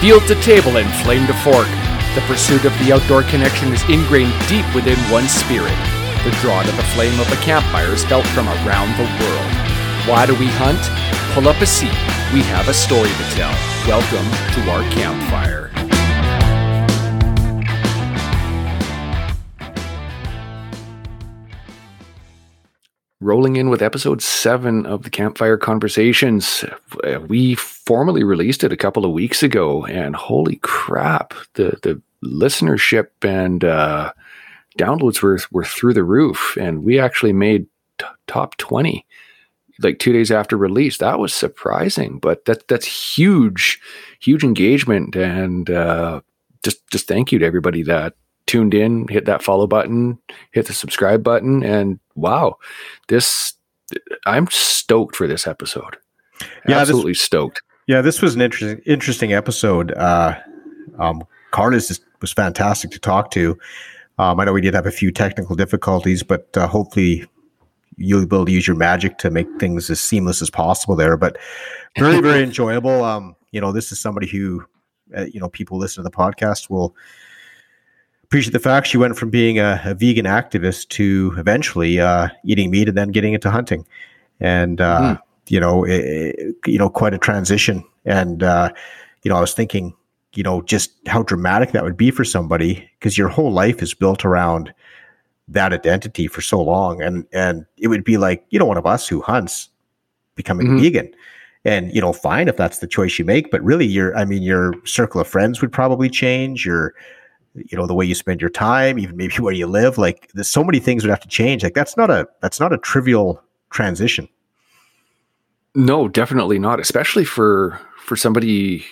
Field to table and flame to fork, the pursuit of the outdoor connection is ingrained deep within one's spirit. The draw to the flame of a campfire is felt from around the world. Why do we hunt? Pull up a seat. We have a story to tell. Welcome to our campfire. Rolling in with episode seven of the Campfire Conversations. Uh, we formally released it a couple of weeks ago, and holy crap, the the listenership and uh, downloads were were through the roof, and we actually made t- top twenty like two days after release. That was surprising, but that that's huge, huge engagement, and uh, just just thank you to everybody that tuned in, hit that follow button, hit the subscribe button, and wow, this I'm stoked for this episode. Yeah, absolutely this, stoked. Yeah, this was an interesting interesting episode. Uh, um, Carlos was fantastic to talk to. Um, I know we did have a few technical difficulties, but uh, hopefully you'll be able to use your magic to make things as seamless as possible there. But very, very enjoyable. Um, you know, this is somebody who, uh, you know, people listen to the podcast will appreciate the fact she went from being a, a vegan activist to eventually uh, eating meat and then getting into hunting, and uh, mm. you know, it, you know, quite a transition. And uh, you know, I was thinking, you know, just how dramatic that would be for somebody because your whole life is built around that identity for so long, and and it would be like you know, one of us who hunts becoming mm-hmm. vegan and you know fine if that's the choice you make but really your i mean your circle of friends would probably change your you know the way you spend your time even maybe where you live like there's so many things would have to change. Like that's not a that's not a trivial transition. No definitely not especially for for somebody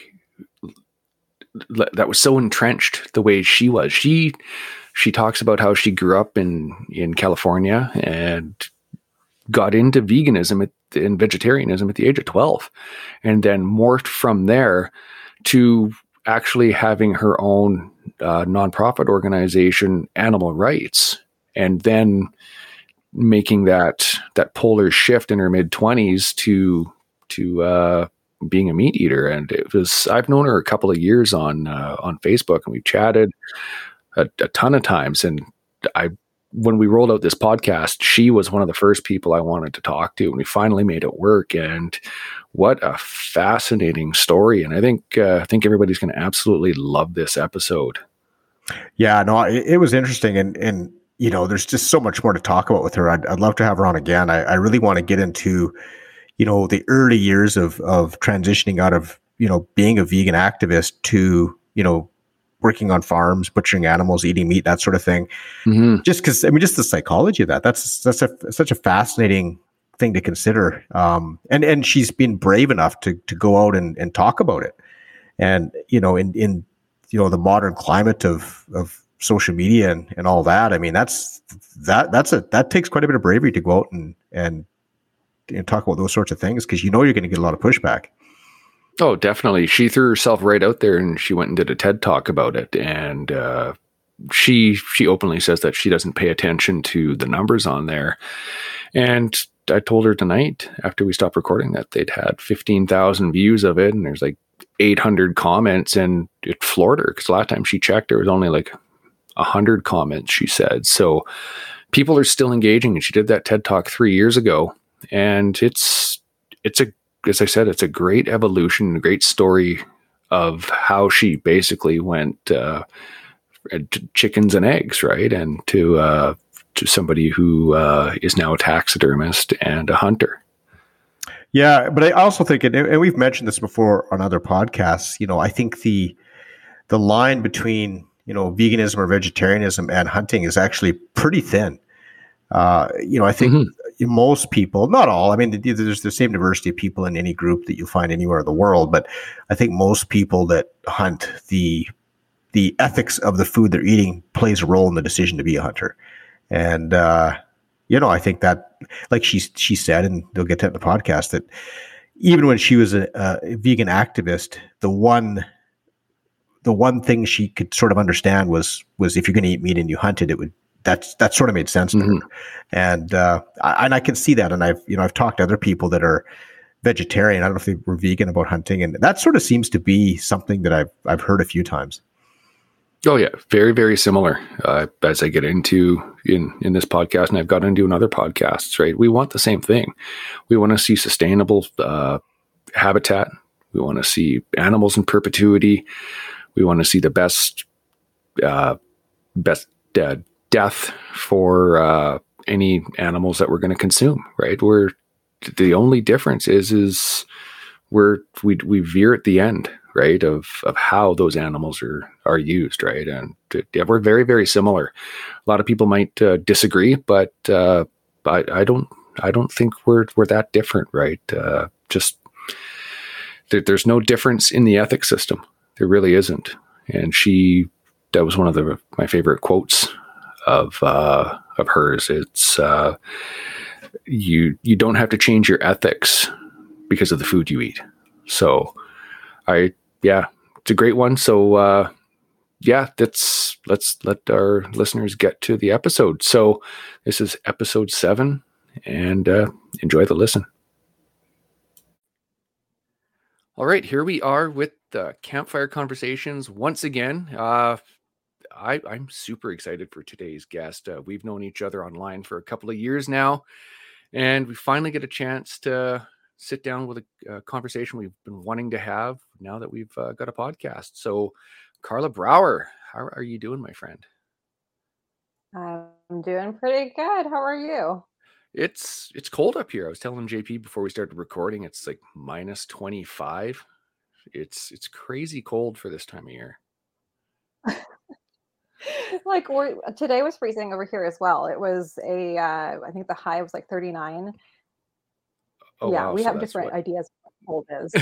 that was so entrenched the way she was. She she talks about how she grew up in in california and got into veganism at, and vegetarianism at the age of 12 and then morphed from there to actually having her own uh, nonprofit organization, Animal Rights, and then making that that polar shift in her mid twenties to to uh, being a meat eater. And it was I've known her a couple of years on uh, on Facebook, and we've chatted a, a ton of times. And I when we rolled out this podcast, she was one of the first people I wanted to talk to, and we finally made it work. And what a fascinating story! And I think uh, I think everybody's going to absolutely love this episode. Yeah, no, it, it, was interesting, and and you know, there's just so much more to talk about with her. I'd, I'd love to have her on again. I, I really want to get into, you know, the early years of of transitioning out of you know being a vegan activist to you know working on farms, butchering animals, eating meat, that sort of thing. Mm-hmm. Just because, I mean, just the psychology of that. That's that's a, such a fascinating thing to consider. Um, and and she's been brave enough to to go out and, and talk about it. And you know, in in you know the modern climate of of social media and, and all that. I mean, that's that that's a that takes quite a bit of bravery to go out and and, and talk about those sorts of things because you know you're going to get a lot of pushback. Oh, definitely. She threw herself right out there and she went and did a TED talk about it. And uh, she she openly says that she doesn't pay attention to the numbers on there. And I told her tonight after we stopped recording that they'd had fifteen thousand views of it, and there's like eight hundred comments, and it floored her because last time she checked, there was only like hundred comments. She said so. People are still engaging, and she did that TED talk three years ago, and it's it's a as I said, it's a great evolution, a great story of how she basically went uh, chickens and eggs, right, and to uh, to somebody who uh, is now a taxidermist and a hunter. Yeah, but I also think, and we've mentioned this before on other podcasts. You know, I think the the line between you know veganism or vegetarianism and hunting is actually pretty thin. Uh, you know, I think mm-hmm most people, not all, I mean, there's the same diversity of people in any group that you'll find anywhere in the world, but I think most people that hunt the the ethics of the food they're eating plays a role in the decision to be a hunter. And uh, you know, I think that, like she she said, and they'll get to it in the podcast that even when she was a, a vegan activist, the one the one thing she could sort of understand was was if you're going to eat meat and you hunted, it would that's that sort of made sense to mm-hmm. And uh, I, and I can see that. And I've you know I've talked to other people that are vegetarian. I don't know if they were vegan about hunting, and that sort of seems to be something that I've I've heard a few times. Oh yeah, very very similar. Uh, as I get into in in this podcast, and I've gotten into in other podcasts, right? We want the same thing. We want to see sustainable uh, habitat. We want to see animals in perpetuity. We want to see the best uh, best uh, death for uh, any animals that we're going to consume. Right? We're the only difference is is we're we we veer at the end right of of how those animals are are used right and yeah, we're very very similar a lot of people might uh, disagree but uh I, I don't i don't think we're we're that different right uh just there, there's no difference in the ethics system there really isn't and she that was one of the my favorite quotes of uh of hers it's uh you you don't have to change your ethics because of the food you eat so I yeah, it's a great one. So uh, yeah, that's let's let our listeners get to the episode. So this is episode seven, and uh, enjoy the listen. All right, here we are with the campfire conversations once again. Uh, I, I'm super excited for today's guest. Uh, we've known each other online for a couple of years now, and we finally get a chance to sit down with a, a conversation we've been wanting to have now that we've uh, got a podcast. So, Carla Brauer, how are you doing, my friend? I'm doing pretty good. How are you? It's it's cold up here. I was telling JP before we started recording. It's like minus twenty five. It's it's crazy cold for this time of year. like we're, today was freezing over here as well. It was a uh, I think the high was like thirty nine. Oh, yeah, wow. we so have different what... ideas cold is.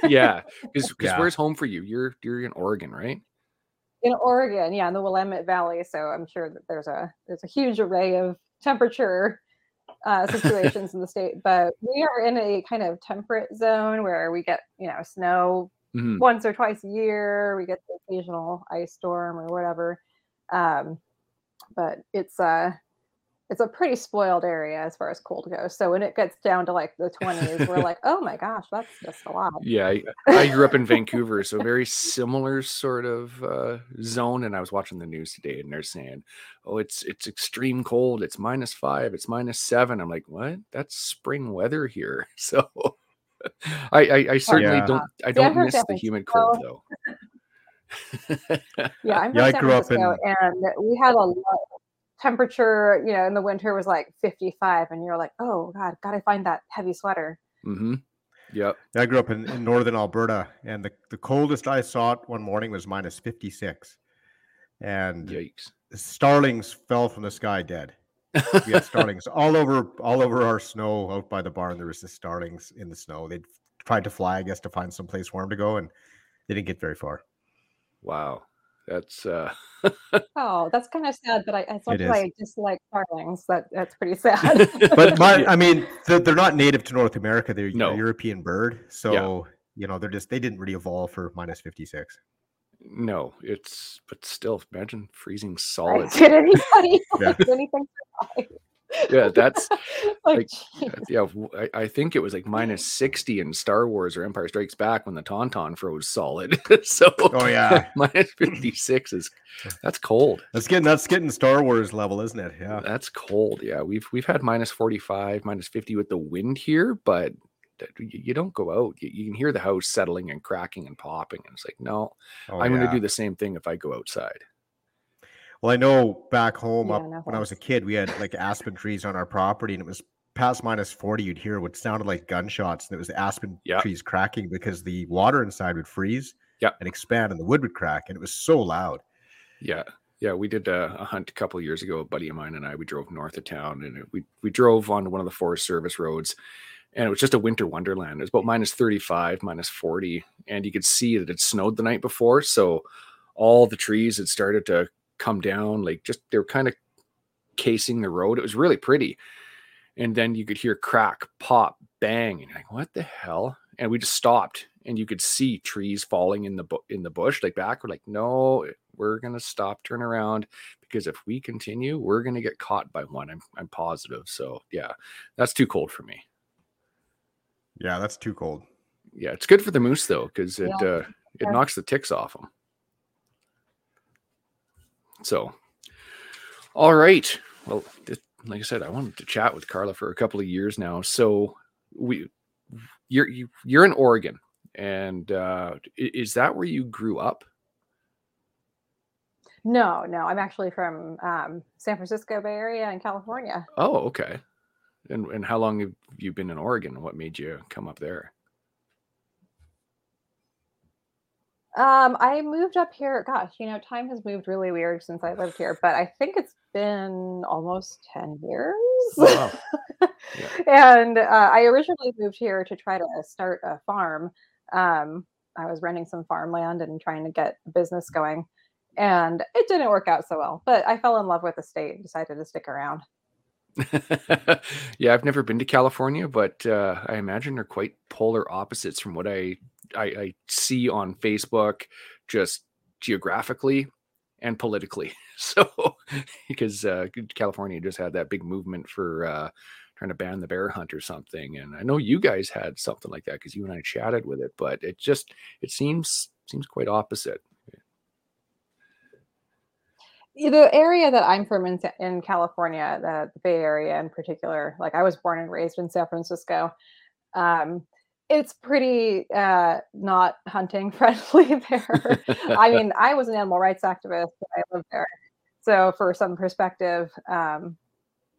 yeah, because yeah. where's home for you? You're you're in Oregon, right? In Oregon, yeah, in the Willamette Valley. So I'm sure that there's a there's a huge array of temperature uh, situations in the state, but we are in a kind of temperate zone where we get you know snow mm-hmm. once or twice a year. We get the occasional ice storm or whatever. Um, but it's uh it's a pretty spoiled area as far as cold goes. So when it gets down to like the 20s, we're like, oh my gosh, that's just a lot. Yeah, I, I grew up in Vancouver, so very similar sort of uh, zone. And I was watching the news today, and they're saying, "Oh, it's it's extreme cold. It's minus five. It's minus seven. I'm like, what? That's spring weather here. So I I, I certainly yeah. don't I don't yeah, miss the humid cold though. yeah, I'm from yeah, San I grew Francisco, up in... and we had a lot temperature, you know, in the winter was like 55, and you're like, oh God, gotta find that heavy sweater. Mm-hmm. Yep. I grew up in, in northern Alberta, and the, the coldest I saw it one morning was minus 56. And Yikes. starlings fell from the sky dead. we had starlings all over all over our snow out by the barn. There was the starlings in the snow. They tried to fly, I guess, to find some place for them to go, and they didn't get very far. Wow. That's uh oh, that's kind of sad. But I, I thought I dislike starlings. That that's pretty sad. but my, I mean, they're, they're, not native to North America. They're no. a European bird, so yeah. you know they're just they didn't really evolve for minus fifty six. No, it's but still, imagine freezing solid. Did anybody yeah. anything survive? yeah, that's oh, like, yeah. I, I, think it was like minus sixty in Star Wars or Empire Strikes Back when the Tauntaun froze solid. so, oh yeah, minus fifty six is that's cold. That's getting that's getting Star Wars level, isn't it? Yeah, that's cold. Yeah, we've we've had minus forty five, minus fifty with the wind here, but you don't go out. You, you, can hear the house settling and cracking and popping, and it's like, no, oh, I'm yeah. going to do the same thing if I go outside. Well, I know back home yeah, up no when I was a kid, we had like aspen trees on our property, and it was past minus 40. You'd hear what sounded like gunshots, and it was the aspen trees cracking because the water inside would freeze and expand, and the wood would crack, and it was so loud. Yeah. Yeah, we did a, a hunt a couple years ago. A buddy of mine and I, we drove north of town, and we we drove on one of the Forest Service roads, and it was just a winter wonderland. It was about minus 35, minus 40, and you could see that it snowed the night before, so all the trees had started to come down, like just they were kind of casing the road. It was really pretty. And then you could hear crack, pop, bang, and like, what the hell? And we just stopped and you could see trees falling in the bu- in the bush like back we're like no we're to stop turn around because if we continue we're to get caught by one I'm, I'm positive so yeah that's too cold for me Yeah, that's too cold. Yeah, it's good for the moose though, because it Yeah. uh, it Yeah. knocks the ticks off them. So, all right. Well, th- like I said, I wanted to chat with Carla for a couple of years now. So we, you're you, you're in Oregon, and uh, is that where you grew up? No, no, I'm actually from um, San Francisco Bay Area in California. Oh, okay. And and how long have you been in Oregon? What made you come up there? Um, I moved up here. Gosh, you know, time has moved really weird since I lived here, but I think it's been almost 10 years. Oh, wow. and uh, I originally moved here to try to start a farm. Um, I was renting some farmland and trying to get a business going, and it didn't work out so well. But I fell in love with the state and decided to stick around. yeah, I've never been to California, but uh, I imagine they're quite polar opposites from what I, I I see on Facebook, just geographically and politically. So, because uh, California just had that big movement for uh, trying to ban the bear hunt or something, and I know you guys had something like that because you and I chatted with it, but it just it seems seems quite opposite. The area that I'm from in, in California, the, the Bay Area in particular, like I was born and raised in San Francisco. Um, it's pretty uh, not hunting friendly there. I mean, I was an animal rights activist. I lived there, so for some perspective, um,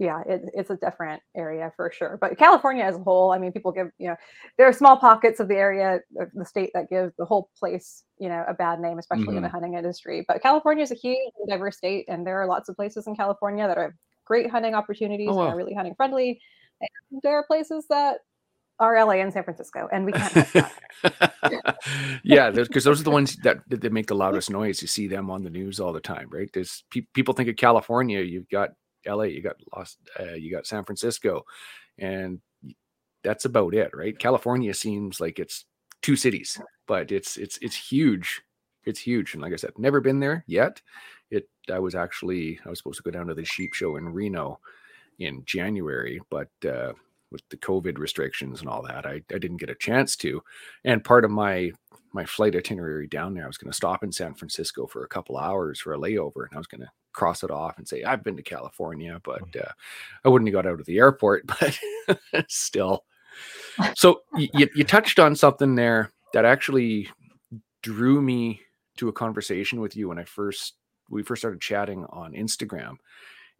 yeah, it, it's a different area for sure. But California as a whole, I mean, people give you know, there are small pockets of the area, of the state that give the whole place, you know, a bad name, especially in the mm-hmm. hunting industry. But California is a huge and diverse state, and there are lots of places in California that are great hunting opportunities Oh, and are really hunting friendly. And there are places that are LA and San Francisco, and we can't. yeah, because those are the ones that, that that make the loudest noise. You see them on the news all the time, right? There's pe- people think of California. You've got L.A., you got Los, uh, you got San Francisco, and that's about it, right? California seems like it's two cities, but it's it's it's huge. It's huge, and like I said, never been there yet. It I was actually I was supposed to go down to the sheep show in Reno in January, but uh, with the COVID restrictions and all that, I, I didn't get a chance to. And part of my my flight itinerary down there, I was going to stop in San Francisco for a couple hours for a layover, and I was going to cross it off and say I've been to California, but uh, I wouldn't have got out of the airport. But still, so you you touched on something there that actually drew me to a conversation with you when I first we first started chatting on Instagram.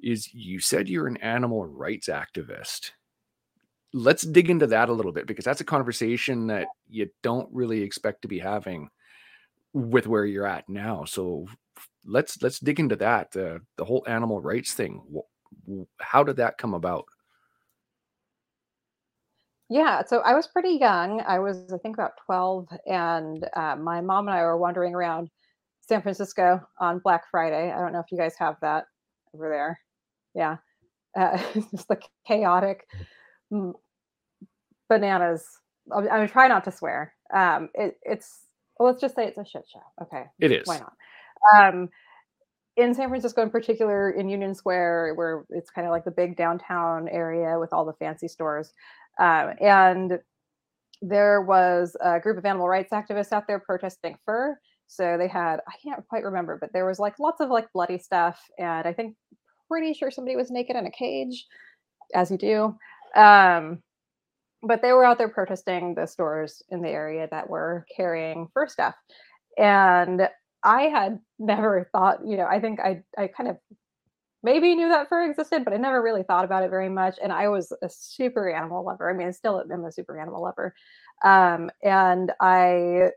Is you said you're an animal rights activist let's dig into that a little bit because that's a conversation that you don't really expect to be having with where you're at now so let's let's dig into that uh, the whole animal rights thing how did that come about Yeah, so I was pretty young. I was, I think, about 12, and uh, my mom and I were wandering around San Francisco on Black Friday. I don't know if you guys have that over there. Yeah, uh, it's just the chaotic bananas. I'm, I'm trying not to swear. Um, it, it's well, let's just say it's a shit show. Okay, it is why not? Um, in San Francisco, in particular, in Union Square, where it's kind of like the big downtown area with all the fancy stores, um, and there was a group of animal rights activists out there protesting fur. So they had, I can't quite remember, but there was like lots of like bloody stuff, and I think pretty sure somebody was naked in a cage, as you do. Um, but they were out there protesting the stores in the area that were carrying fur stuff, and I had never thought, you know, I think I I kind of maybe knew that fur existed, but I never really thought about it very much. And I was a super animal lover. I mean, I still am a super animal lover. Um, and I,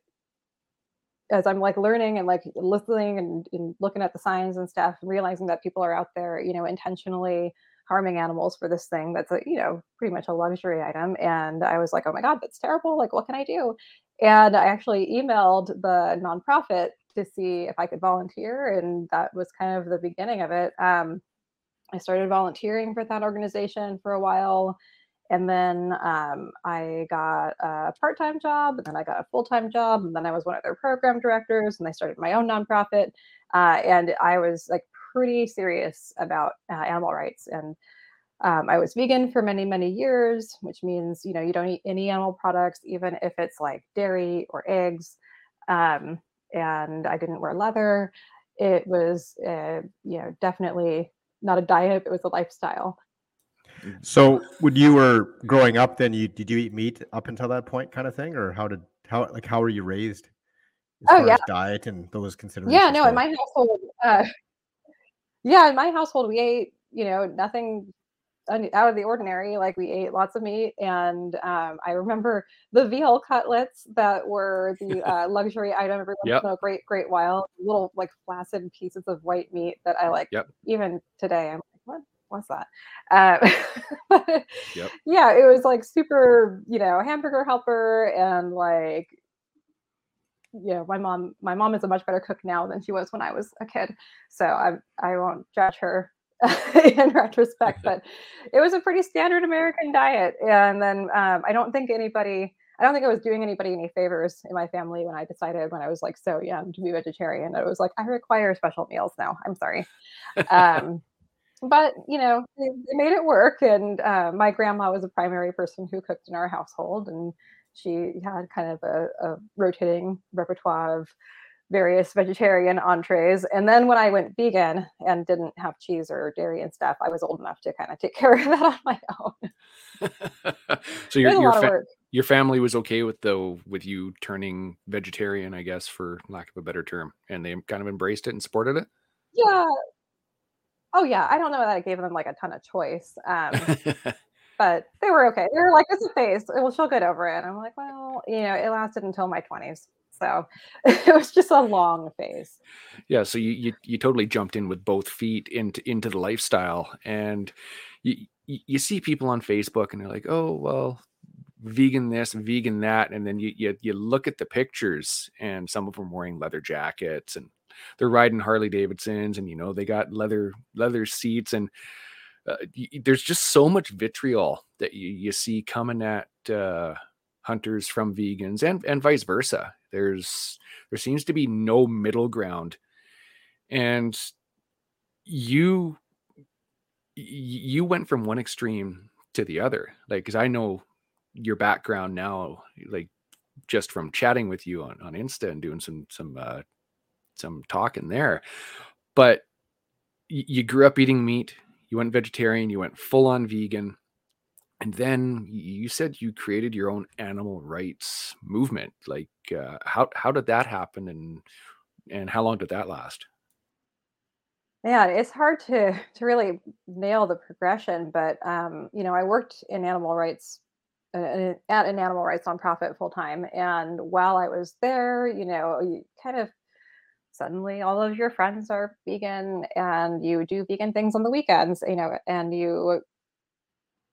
as I'm like learning and like listening and, and looking at the signs and stuff, realizing that people are out there, you know, intentionally harming animals for this thing that's a, you know, pretty much a luxury item. And I was like, oh my God, that's terrible. Like, what can I do? And I actually emailed the nonprofit to see if I could volunteer. And that was kind of the beginning of it. Um, I started volunteering for that organization for a while. And then um, I got a part time job, and then I got a full time job, and then I was one of their program directors, and I started my own nonprofit. Uh, and I was like pretty serious about uh, animal rights. And Um, I was vegan for many, many years, which means you know you don't eat any animal products, even if it's like dairy or eggs. Um, and I didn't wear leather. It was, uh, you know, definitely not a diet; it was a lifestyle. So, when you were growing up, then you did you eat meat up until that point, kind of thing, or how did how like how were you raised? oh yeah, diet and those considerations. Yeah, no, in my household, uh, yeah, in my household, we ate you know nothing out of the ordinary. Like we ate lots of meat, and um, I remember the veal cutlets that were the uh, luxury item every once in a great, great while. Little like flaccid pieces of white meat that I like. Yep. Even today, I'm like, what? What's that? Uh, yep. Yeah, it was like super, you know, hamburger helper and like yeah, my mom my mom is a much better cook now than she was when i was a kid so i i won't judge her in retrospect, but it was a pretty standard American diet. And then um, I don't think anybody, I don't think I was doing anybody any favors in my family when I decided when I was like so young to be vegetarian. It was like, I require special meals now. I'm sorry. Um, but, you know, they, they, made it work. And uh, my grandma was a primary person who cooked in our household. And she had kind of a, a rotating repertoire of various vegetarian entrees. And then when I went vegan and didn't have cheese or dairy and stuff, I was old enough to kind of take care of that on my own. so your your, fa- your family was okay with though with you turning vegetarian, I guess, for lack of a better term, and they kind of embraced it and supported it. Yeah. Oh yeah, I don't know that I gave them like a ton of choice. Um, but they were okay. They were like, "It's a phase. Well, she'll get over it." I'm like, "Well, you know, it lasted until my 20s." So it was just a long phase. Yeah. So you, you, you totally jumped in with both feet into, into the lifestyle and you, you see people on Facebook and they're like, oh, well, vegan this, vegan that. And then you, you, you look at the pictures and some of them wearing leather jackets and they're riding Harley Davidsons and, you know, they got leather, leather seats and, uh, there's just so much vitriol that you, you see coming at uh, hunters from vegans and and vice versa. There's there seems to be no middle ground. And you you went from one extreme to the other. Like cuz I know your background now like just from chatting with you on on Insta and doing some some uh some talking there. But you grew up eating meat, you went vegetarian, you went full on vegan and then you said you created your own animal rights movement like uh, how how did that happen and and how long did that last? Yeah it's hard to to really nail the progression but um, you know i worked in animal rights uh, at an animal rights nonprofit full time and while i was there you know you kind of suddenly all of your friends are vegan and you do vegan things on the weekends you know and you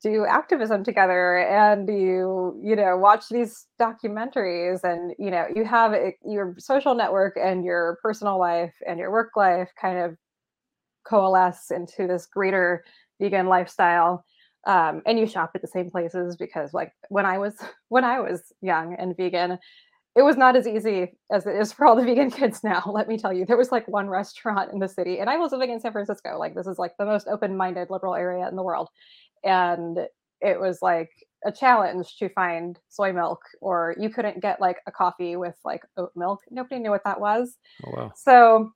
do activism together and you you know watch these documentaries and you know you have your social network and your personal life and your work life kind of coalesce into this greater vegan lifestyle. Um, and you shop at the same places because like when i was when i was young and vegan it was not as easy as it is for all the vegan kids now let me tell you. There was like one restaurant in the city and i was living in san francisco like this is like the most open-minded liberal area in the world and it was like a challenge to find soy milk or you couldn't get like a coffee with like oat milk. Nobody knew what that was. Oh, wow. so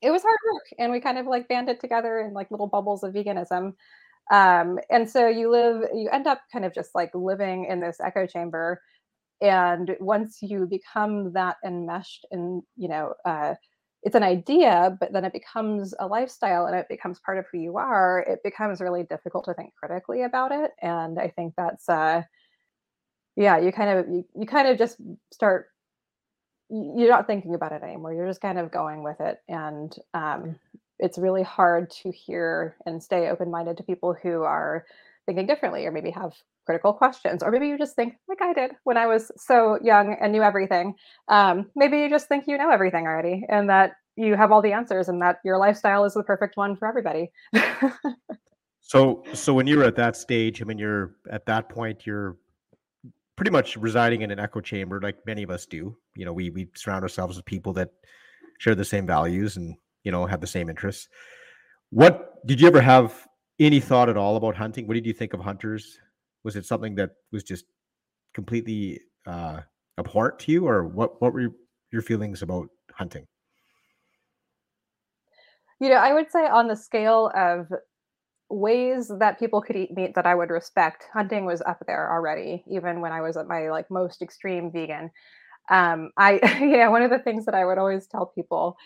it was hard work and we kind of like banded together in like little bubbles of veganism. Um, and so you live you end up kind of just like living in this echo chamber and once you become that enmeshed in you know uh, it's an idea, but then it becomes a lifestyle and it becomes part of who you are, it becomes really difficult to think critically about it. And I think that's uh yeah, you kind of you, you kind of just start you're not thinking about it anymore. You're just kind of going with it. And um it's really hard to hear and stay open-minded to people who are thinking differently or maybe have critical questions or maybe you just think like i did when i was so young and knew everything. Um, maybe you just think you know everything already and that you have all the answers and that your lifestyle is the perfect one for everybody. So so when you're at that stage i mean you're at that point you're pretty much residing in an echo chamber like many of us do. You know we we surround ourselves with people that share the same values and you know have the same interests. What did you ever have any thought at all about hunting? What did you think of hunters? Was it something that was just completely uh, abhorrent to you, or what? What were your feelings about hunting? You know, I would say on the scale of ways that people could eat meat that I would respect, hunting was up there already, even when I was at my like most extreme vegan. Um, I, you know, one of the things that I would always tell people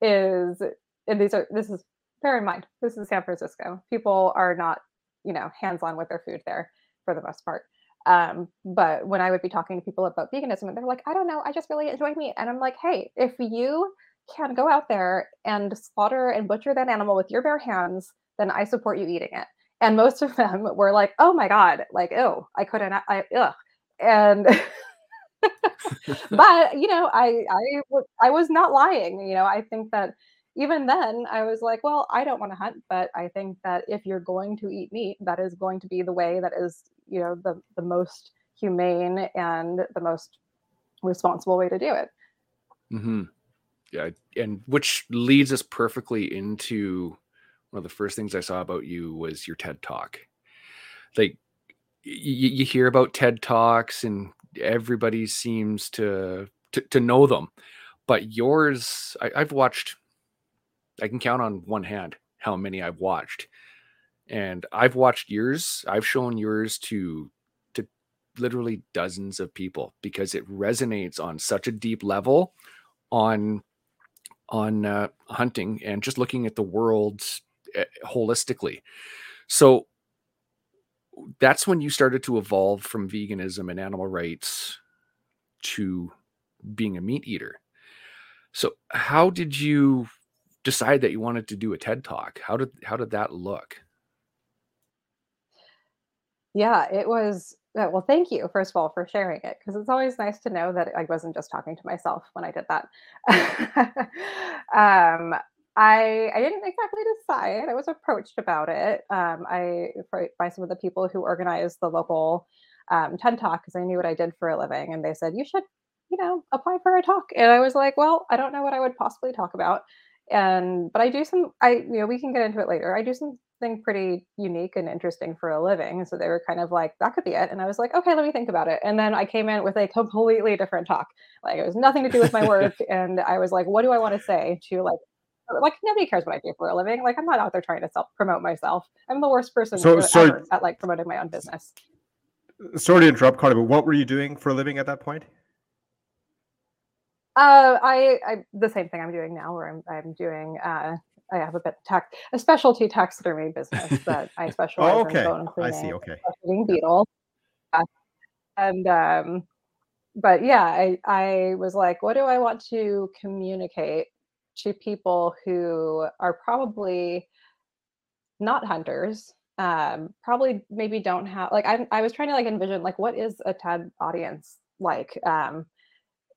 is, and these are, this is, bear in mind, this is San Francisco. People are not, you know, hands on with their food there for the most part. Um, but when I would be talking to people about veganism, and they're like, I don't know, I just really enjoy meat. And I'm like, hey, if you can go out there and slaughter and butcher that animal with your bare hands, then I support you eating it. And most of them were like, oh my God, like, oh, I couldn't, I, ugh. And, but, you know, I, I, I was not lying. You know, I think that even then I was like, well, I don't want to hunt, but I think that if you're going to eat meat, that is going to be the way that is, you know, the, the most humane and the most responsible way to do it. Mm-hmm. Yeah. And which leads us perfectly into one of the first things I saw about you was your TED talk. Like y- you hear about TED talks and everybody seems to, to, to know them, but yours, I, I've watched I can count on one hand how many I've watched. And I've watched yours, I've shown yours to to literally dozens of people because it resonates on such a deep level on on uh, hunting and just looking at the world uh, holistically. So that's when you started to evolve from veganism and animal rights to being a meat eater. So how did you decide that you wanted to do a TED talk? How did how did that look? Yeah, it was well, thank you first of all for sharing it because it's always nice to know that I wasn't just talking to myself when I did that. um, I I didn't exactly decide. I was approached about it. Um, I by some of the people who organized the local um, TED talk because I knew what I did for a living, and they said you should, you know, apply for a talk. And I was like, well, I don't know what I would possibly talk about and but I do some I you know we can get into it later. I do something pretty unique and interesting for a living. So they were kind of like that could be it, and I was like okay, let me think about it. And then I came in with a completely different talk. Like it was nothing to do with my work, and I was like, what do I want to say to like like nobody cares what I do for a living. Like I'm not out there trying to self promote myself. I'm the worst person so, sorry, at like promoting my own business. Sorry to interrupt, Carter, but what were you doing for a living at that point? Uh, I, I the same thing I'm doing now, where I'm I'm doing. Uh, I have a bit tax a specialty taxidermy business that I specialize oh, okay. in bone cleaning. I see. Okay. Beetle. Uh, and um, but yeah, I I was like, what do I want to communicate to people who are probably not hunters um probably maybe don't have like I, I was trying to like envision like what is a ted audience like um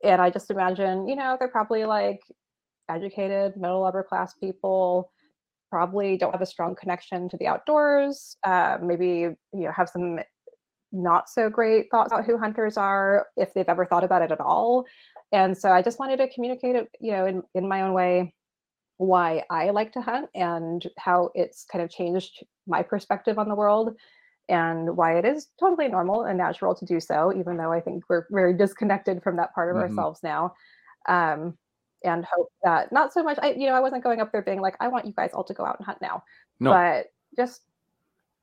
and I just imagine, you know, they're probably like educated, middle upper class people, probably don't have a strong connection to the outdoors. Uh, maybe you know have some not so great thoughts about who hunters are, if they've ever thought about it at all. And so I just wanted to communicate it, you know, in, in my own way, why I like to hunt and how it's kind of changed my perspective on the world and why it is totally normal and natural to do so, even though I think we're very disconnected from that part of mm-hmm. ourselves now. Um, and hope that not so much, I, you know, I wasn't going up there being like, I want you guys all to go out and hunt now, no. but just,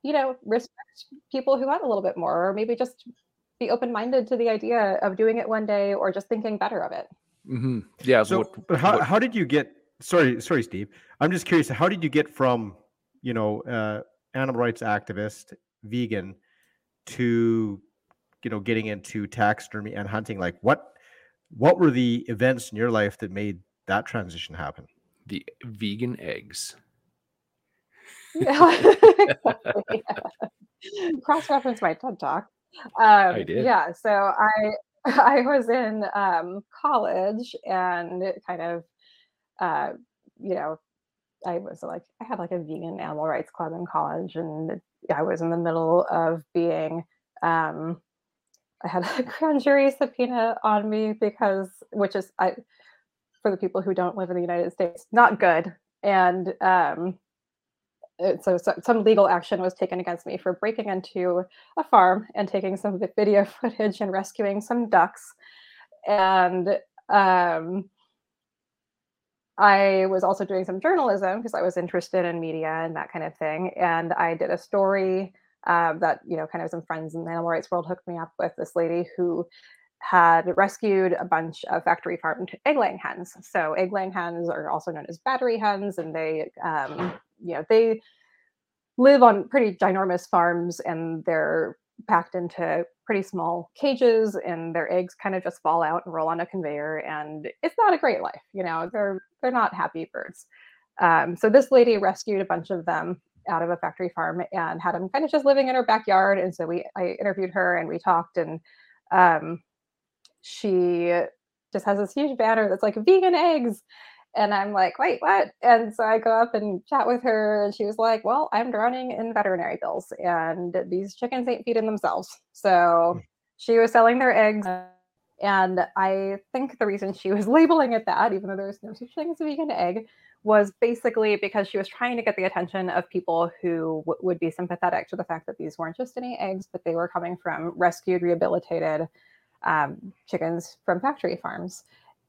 you know, respect people who hunt a little bit more, or maybe just be open minded to the idea of doing it one day or just thinking better of it. Mm-hmm. Yeah. So, what, but how, what, how did you get, sorry, sorry, Steve, I'm just curious, how did you get from, you know, uh, animal rights activist vegan to you know getting into taxidermy and hunting like what what were the events in your life that made that transition happen? The vegan eggs. Yeah, cross reference my ted talk. Um, I did. yeah so i i was in um, college and kind of uh, you know I was like, I had like a vegan animal rights club in college, and I was in the middle of being, um, I had a grand jury subpoena on me because, which is, I, for the people who don't live in the United States, not good. And um, so, so, some legal action was taken against me for breaking into a farm and taking some video footage and rescuing some ducks and um, I was also doing some journalism because I was interested in media and that kind of thing. And I did a story uh, that, you know, kind of some friends in the animal rights world hooked me up with this lady who had rescued a bunch of factory farmed egg laying hens. So egg laying hens are also known as battery hens, and they, um, you know, they live on pretty ginormous farms and they're packed into pretty small cages and their eggs kind of just fall out and roll on a conveyor and it's not a great life you know they're they're not happy birds. Um, so this lady rescued a bunch of them out of a factory farm and had them kind of just living in her backyard and so we i interviewed her and we talked and um, she just has this huge banner that's like vegan eggs and I'm like, wait, what? And so I go up and chat with her, and she was like, well, I'm drowning in veterinary bills, and these chickens ain't feeding themselves. So hmm. she was selling their eggs. And I think the reason she was labeling it that, even though there's no such thing as a vegan egg, was basically because she was trying to get the attention of people who w- would be sympathetic to the fact that these weren't just any eggs, but they were coming from rescued, rehabilitated um, chickens from factory farms.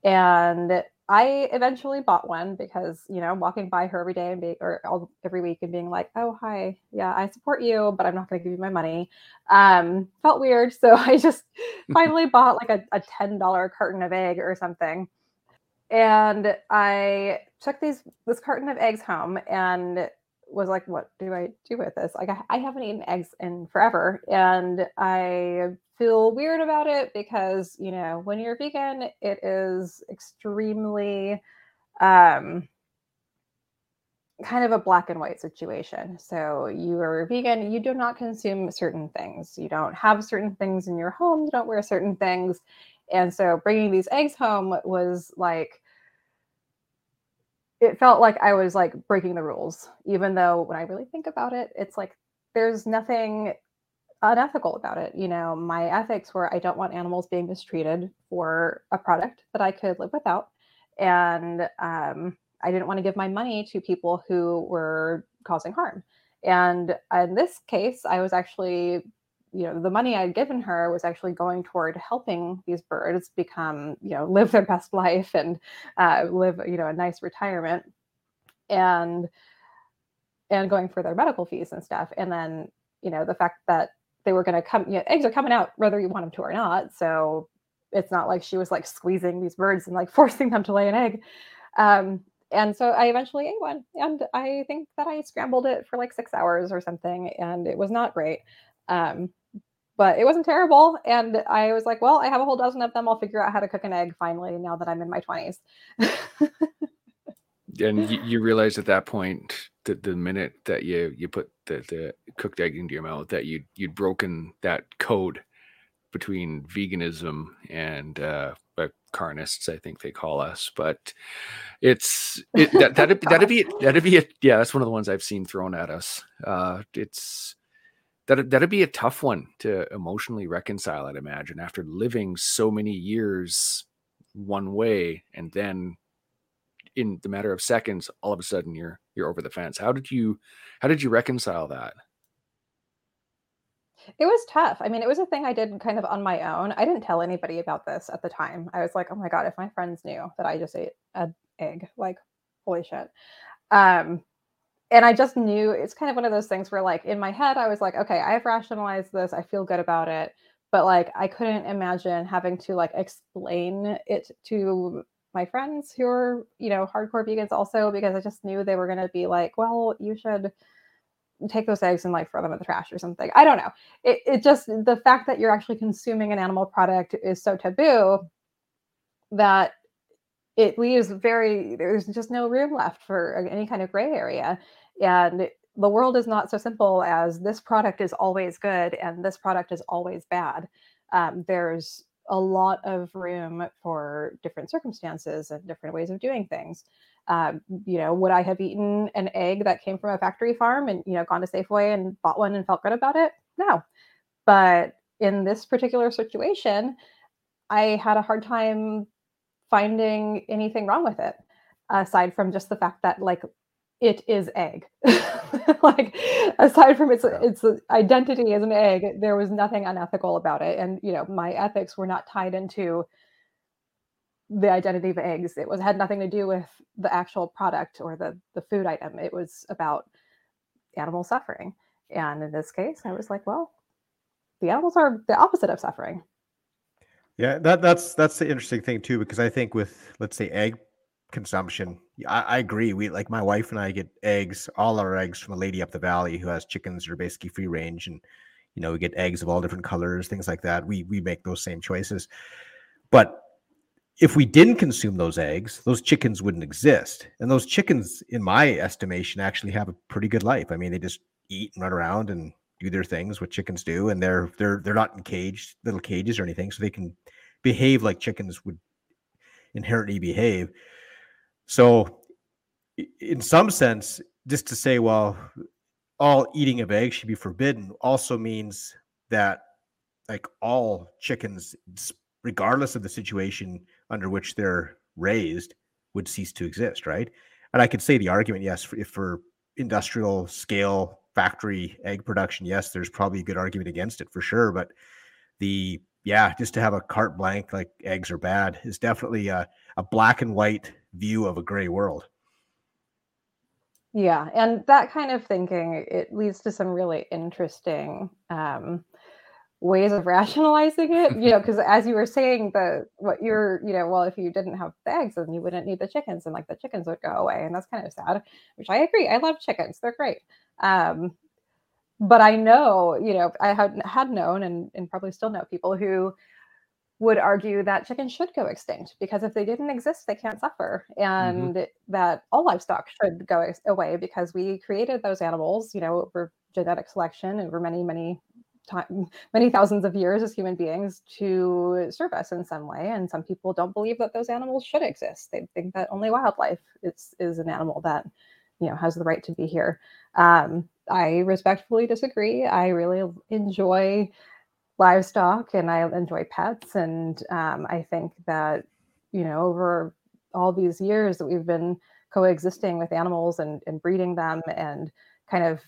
And I eventually bought one because you know walking by her every day and being or all, every week and being like, oh hi, yeah, I support you, but I'm not going to give you my money. Um, felt weird, so I just finally bought like a, a ten dollar carton of egg or something, and I took these this carton of eggs home and was like, what do I do with this? Like, I, I haven't eaten eggs in forever, and I feel weird about it because you know when you're vegan it is extremely um kind of a black and white situation. So you are vegan you do not consume certain things. You don't have certain things in your home you don't wear certain things. And so bringing these eggs home was like it felt like i was like breaking the rules even though when i really think about it it's like there's nothing unethical about it. You know, my ethics were I don't want animals being mistreated for a product that I could live without. And um, I didn't want to give my money to people who were causing harm. And in this case, I was actually, you know, the money I'd given her was actually going toward helping these birds become, you know, live their best life and uh, live, you know, a nice retirement. And and going for their medical fees and stuff. And then, you know, the fact that they were going to come, you know, eggs are coming out whether you want them to or not. So it's not like she was like squeezing these birds and like forcing them to lay an egg. Um, and so I eventually ate one, and I think that I scrambled it for like six hours or something, and it was not great. Um, but it wasn't terrible. And I was like, well, I have a whole dozen of them. I'll figure out how to cook an egg finally now that I'm in my 20s. and you, you realize at that point that the minute that you you put the, the cooked egg into your mouth that you you'd broken that code between veganism and uh, carnists, I think they call us. But it's it, that that'd, that'd be that'd be a, yeah, that's one of the ones I've seen thrown at us. Uh, it's that that'd be a tough one to emotionally reconcile. I'd imagine after living so many years one way and then in the matter of seconds, all of a sudden you're you're over the fence. How did you how did you reconcile that? It was tough. I mean, it was a thing I did kind of on my own. I didn't tell anybody about this at the time. I was like, oh my God, if my friends knew that I just ate an egg, like, holy shit. Um, and I just knew it's kind of one of those things where, like, in my head, I was like, okay, I've rationalized this. I feel good about it. But, like, I couldn't imagine having to, like, explain it to my friends who are, you know, hardcore vegans also because I just knew they were going to be like, well, you should take those eggs and like throw them in the trash or something. I don't know. It, it just, the fact that you're actually consuming an animal product is so taboo that it leaves very, there's just no room left for uh, any kind of gray area. And the world is not so simple as this product is always good and this product is always bad. Um, there's a lot of room for different circumstances and different ways of doing things. Um, you know, would I have eaten an egg that came from a factory farm and you know gone to Safeway and bought one and felt good about it? No, but in this particular situation, I had a hard time finding anything wrong with it, aside from just the fact that like it is egg. like aside from its its identity as an egg, there was nothing unethical about it. And you know, my ethics were not tied into the identity of eggs. It was had nothing to do with the actual product or the the food item. It was about animal suffering. And in this case, I was like, well, the animals are the opposite of suffering. Yeah, that that's that's the interesting thing too, because I think with let's say egg consumption, I, I agree. We like my wife and I get eggs, all our eggs from a lady up the valley who has chickens that are basically free range, and you know we get eggs of all different colors, things like that. We we make those same choices, but if we didn't consume those eggs, those chickens wouldn't exist. And those chickens, in my estimation, actually have a pretty good life. I mean, they just eat and run around and do their things, what chickens do, and they're they're they're not in cage little cages or anything, so they can behave like chickens would inherently behave. So, in some sense, just to say, well, all eating of eggs should be forbidden, also means that like all chickens, regardless of the situation under which they're raised, would cease to exist, right? And I could say the argument, yes, if for industrial scale factory egg production, yes, there's probably a good argument against it for sure. But the yeah, just to have a carte blank like eggs are bad is definitely a, a black and white view of a gray world. Yeah, and that kind of thinking it leads to some really interesting um, ways of rationalizing it. You know, because as you were saying, the what you're, you know, well, if you didn't have the eggs, then you wouldn't need the chickens, and like the chickens would go away, and that's kind of sad. Which I agree. I love chickens; they're great. Um, but I know, you know, I had had known and, and probably still know people who would argue that chickens should go extinct because if they didn't exist, they can't suffer, mm-hmm. and mm-hmm. that all livestock should go away because we created those animals, you know, over genetic selection over many, many time, many thousands of years as human beings to serve us in some way. And some people don't believe that those animals should exist. They think that only wildlife is is an animal that you know has the right to be here. Um, I respectfully disagree. I really enjoy livestock and I enjoy pets, and um, I think that you know over all these years that we've been coexisting with animals and, and breeding them and kind of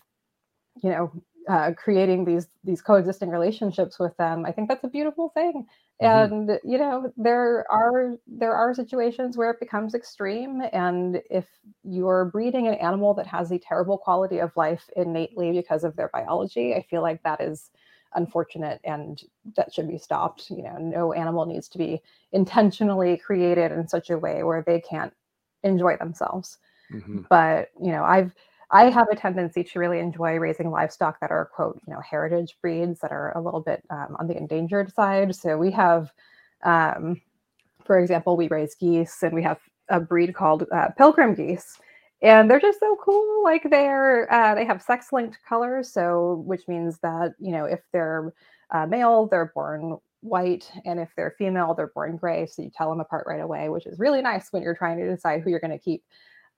you know uh, creating these these coexisting relationships with them i think that's a beautiful thing. Mm-hmm. and you know there are there are situations where it becomes extreme. And if you're breeding an animal that has a terrible quality of life innately because of their biology i feel like that is unfortunate and that should be stopped you know no animal needs to be intentionally created in such a way where they can't enjoy themselves mm-hmm. but you know i've I have a tendency to really enjoy raising livestock that are quote, you know, heritage breeds that are a little bit um, on the endangered side. So we have, um, for example, we raise geese, and we have a breed called uh, pilgrim geese, and they're just so cool. Like they're uh, they have sex-linked colors, so which means that you know if they're uh, male, they're born white, and if they're female, they're born gray. So you tell them apart right away, which is really nice when you're trying to decide who you're going to keep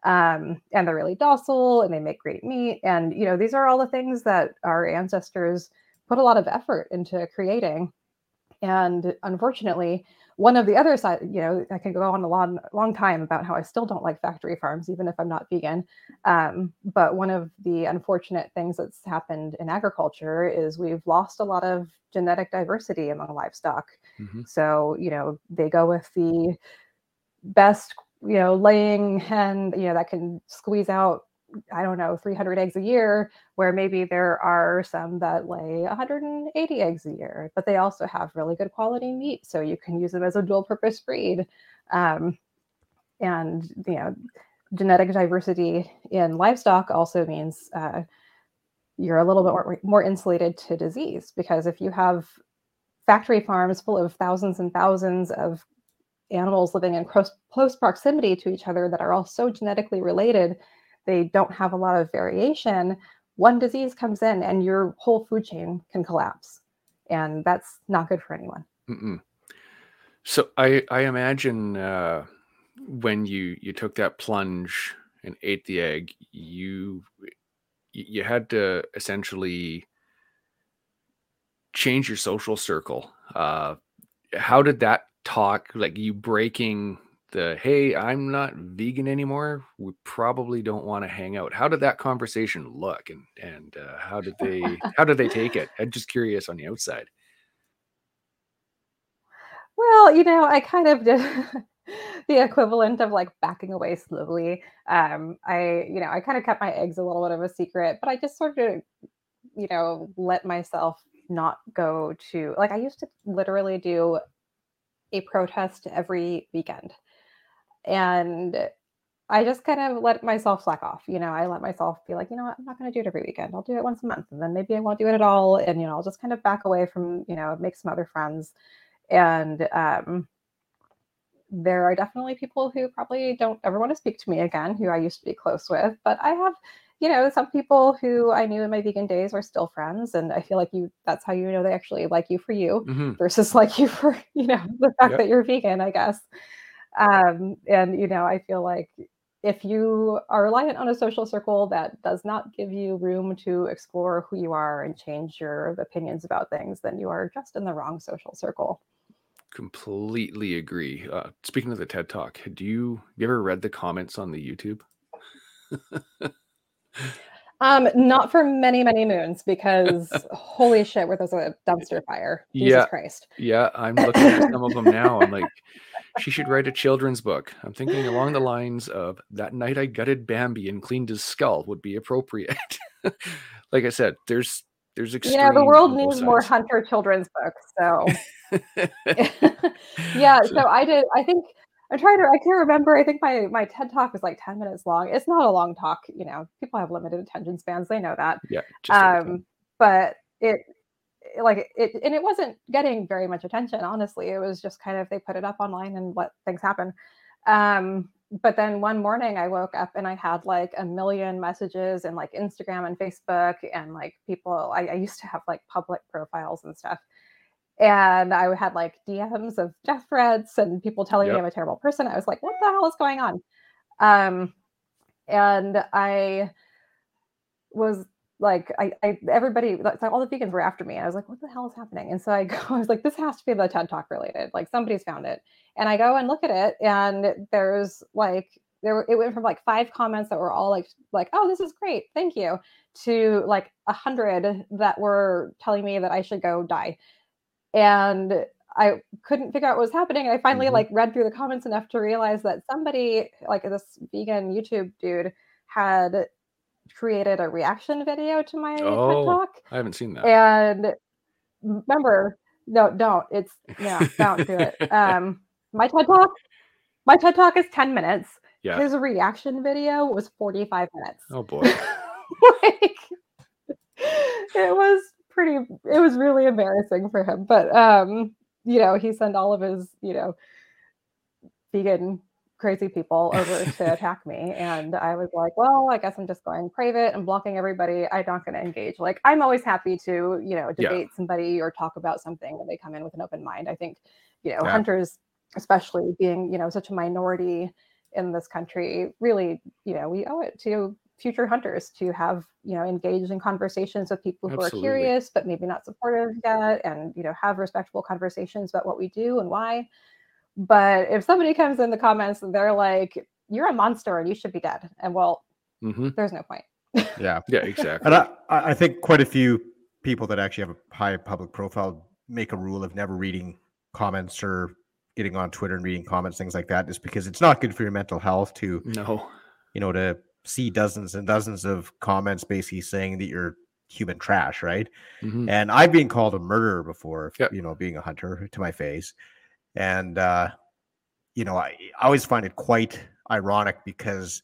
um, and they're really docile and they make great meat. And you know, these are all the things that our ancestors put a lot of effort into creating. And unfortunately, one of the other side, you know, I can go on a long, long time about how I still don't like factory farms, even if I'm not vegan. Um, but one of the unfortunate things that's happened in agriculture is we've lost a lot of genetic diversity among livestock. Mm-hmm. So, you know, they go with the best you know, laying hen, you know, that can squeeze out, I don't know, 300 eggs a year, where maybe there are some that lay 180 eggs a year, but they also have really good quality meat. So you can use them as a dual purpose breed. Um, and, you know, genetic diversity in livestock also means uh, you're a little bit more, more insulated to disease because if you have factory farms full of thousands and thousands of animals living in close, close proximity to each other that are all so genetically related, they don't have a lot of variation. One disease comes in and your whole food chain can collapse. And that's not good for anyone. Mm-mm. So I, I imagine uh, when you, you took that plunge and ate the egg, you you had to essentially change your social circle. Uh, how did that talk like you breaking the hey, I'm not vegan anymore. We probably don't want to hang out. How did that conversation look, and and uh, how did they how did they take it? I'm just curious on the outside. Well, you know, I kind of did the equivalent of like backing away slowly. Um, I, you know, I kind of kept my eggs a little bit of a secret, but I just sort of, you know, let myself not go to like I used to literally do a protest every weekend. And I just kind of let myself slack off. You know, I let myself be like, you know what, I'm not going to do it every weekend. I'll do it once a month. And then maybe I won't do it at all. And, you know, I'll just kind of back away from, you know, make some other friends. And um, there are definitely people who probably don't ever want to speak to me again, who I used to be close with. But I have, you know, some people who I knew in my vegan days are still friends. And I feel like you, that's how you know they actually like you for you hmm versus like you for, you know, the fact Yep. that you're vegan, I guess. Um, and, you know, I feel like if you are reliant on a social circle that does not give you room to explore who you are and change your opinions about things, then you are just in the wrong social circle. Completely agree. Uh, speaking of the TED Talk, do you you ever read the comments on the YouTube? Um, not for many, many moons because holy shit, where there's a dumpster fire. Jesus Yeah. Christ. Yeah, I'm looking at some of them now. I'm like, she should write a children's book. I'm thinking along the lines of that night I gutted Bambi and cleaned his skull would be appropriate. like I said, there's there's You extremes know, the world needs more hunter children's books. So yeah, So- so I did. I think I'm trying to. I can't remember. I think my my TED talk was like 10 minutes long. It's not a long talk. You know, people have limited attention spans. They know that. yeah. Um, but it- like it and it wasn't getting very much attention. Honestly, it was just kind of they put it up online and let things happen. Um, but then one morning I woke up and I had like a million messages and like Instagram and Facebook and like people. I, I used to have like public profiles and stuff and I had like DMs of death threats and people telling Yep. me I'm a terrible person. I was like, what the hell is going on? Um, and I was like, I, I everybody, like, all the vegans were after me. I was like, what the hell is happening? And so I go, I was like, this has to be the TED Talk related. Like somebody's found it. And I go and look at it, and there's like there it went from like five comments that were all like like oh this is great thank you to like a hundred that were telling me that I should go die and I couldn't figure out what was happening. I finally Mhm. like read through the comments enough to realize that somebody, like this vegan YouTube dude, had created a reaction video to my Oh. TED talk. I haven't seen that. And remember, no, don't. It's no, don't do it. Um, my TED talk, my TED talk is ten minutes. yeah. His reaction video was forty-five minutes Oh boy. like it was pretty it was really embarrassing for him but um you know he sent all of his you know vegan crazy people over to attack me and i was like well i guess i'm just going private and blocking everybody i'm not going to engage like i'm always happy to you know Yeah. debate somebody or talk about something when they come in with an open mind i think you know Yeah. hunters especially being you know such a minority in this country really you know we owe it to future hunters to have you know engaged in conversations with people who Absolutely. are curious but maybe not supportive yet and you know have respectful conversations about what we do and why but if somebody comes in the comments and they're like you're a monster and you should be dead and well hmm there's no point Yeah. Yeah, exactly. And I, I I think quite a few people that actually have a high public profile make a rule of never reading comments or getting on Twitter and reading comments, things like that, just because it's not good for your mental health to, no. you know, to see dozens and dozens of comments basically saying that you're human trash, right? Mhm. And I've been called a murderer before, Yep. you know, being a hunter to my face. And, uh, you know, I, I always find it quite ironic because,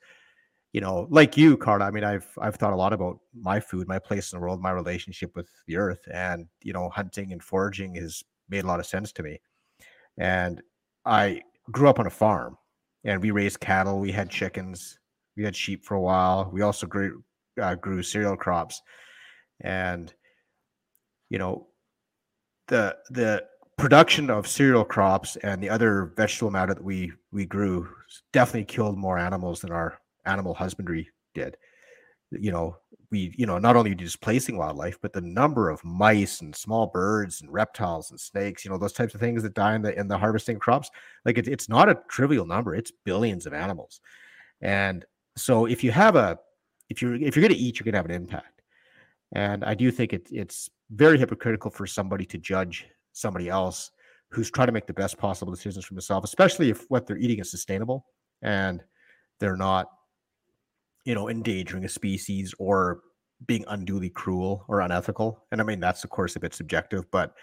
you know, like you, Carla, I mean, I've, I've thought a lot about my food, my place in the world, my relationship with the earth. And, you know, hunting and foraging has made a lot of sense to me. And I grew up on a farm and we raised cattle, we had chickens, we had sheep for a while. We also grew, uh, grew cereal crops. And, you know, the the production of cereal crops and the other vegetable matter that we we grew definitely killed more animals than our animal husbandry did. You know, we, you know, not only displacing wildlife, but the number of mice and small birds and reptiles and snakes, you know, those types of things that die in the in the harvesting crops. Like it, it's not a trivial number; it's billions of animals. And so, if you have a, if you're if you're going to eat, you're going to have an impact. And I do think it, it's very hypocritical for somebody to judge somebody else who's trying to make the best possible decisions for themselves, especially if what they're eating is sustainable and they're not you know, endangering a species or being unduly cruel or unethical. And I mean, that's of course a bit subjective, but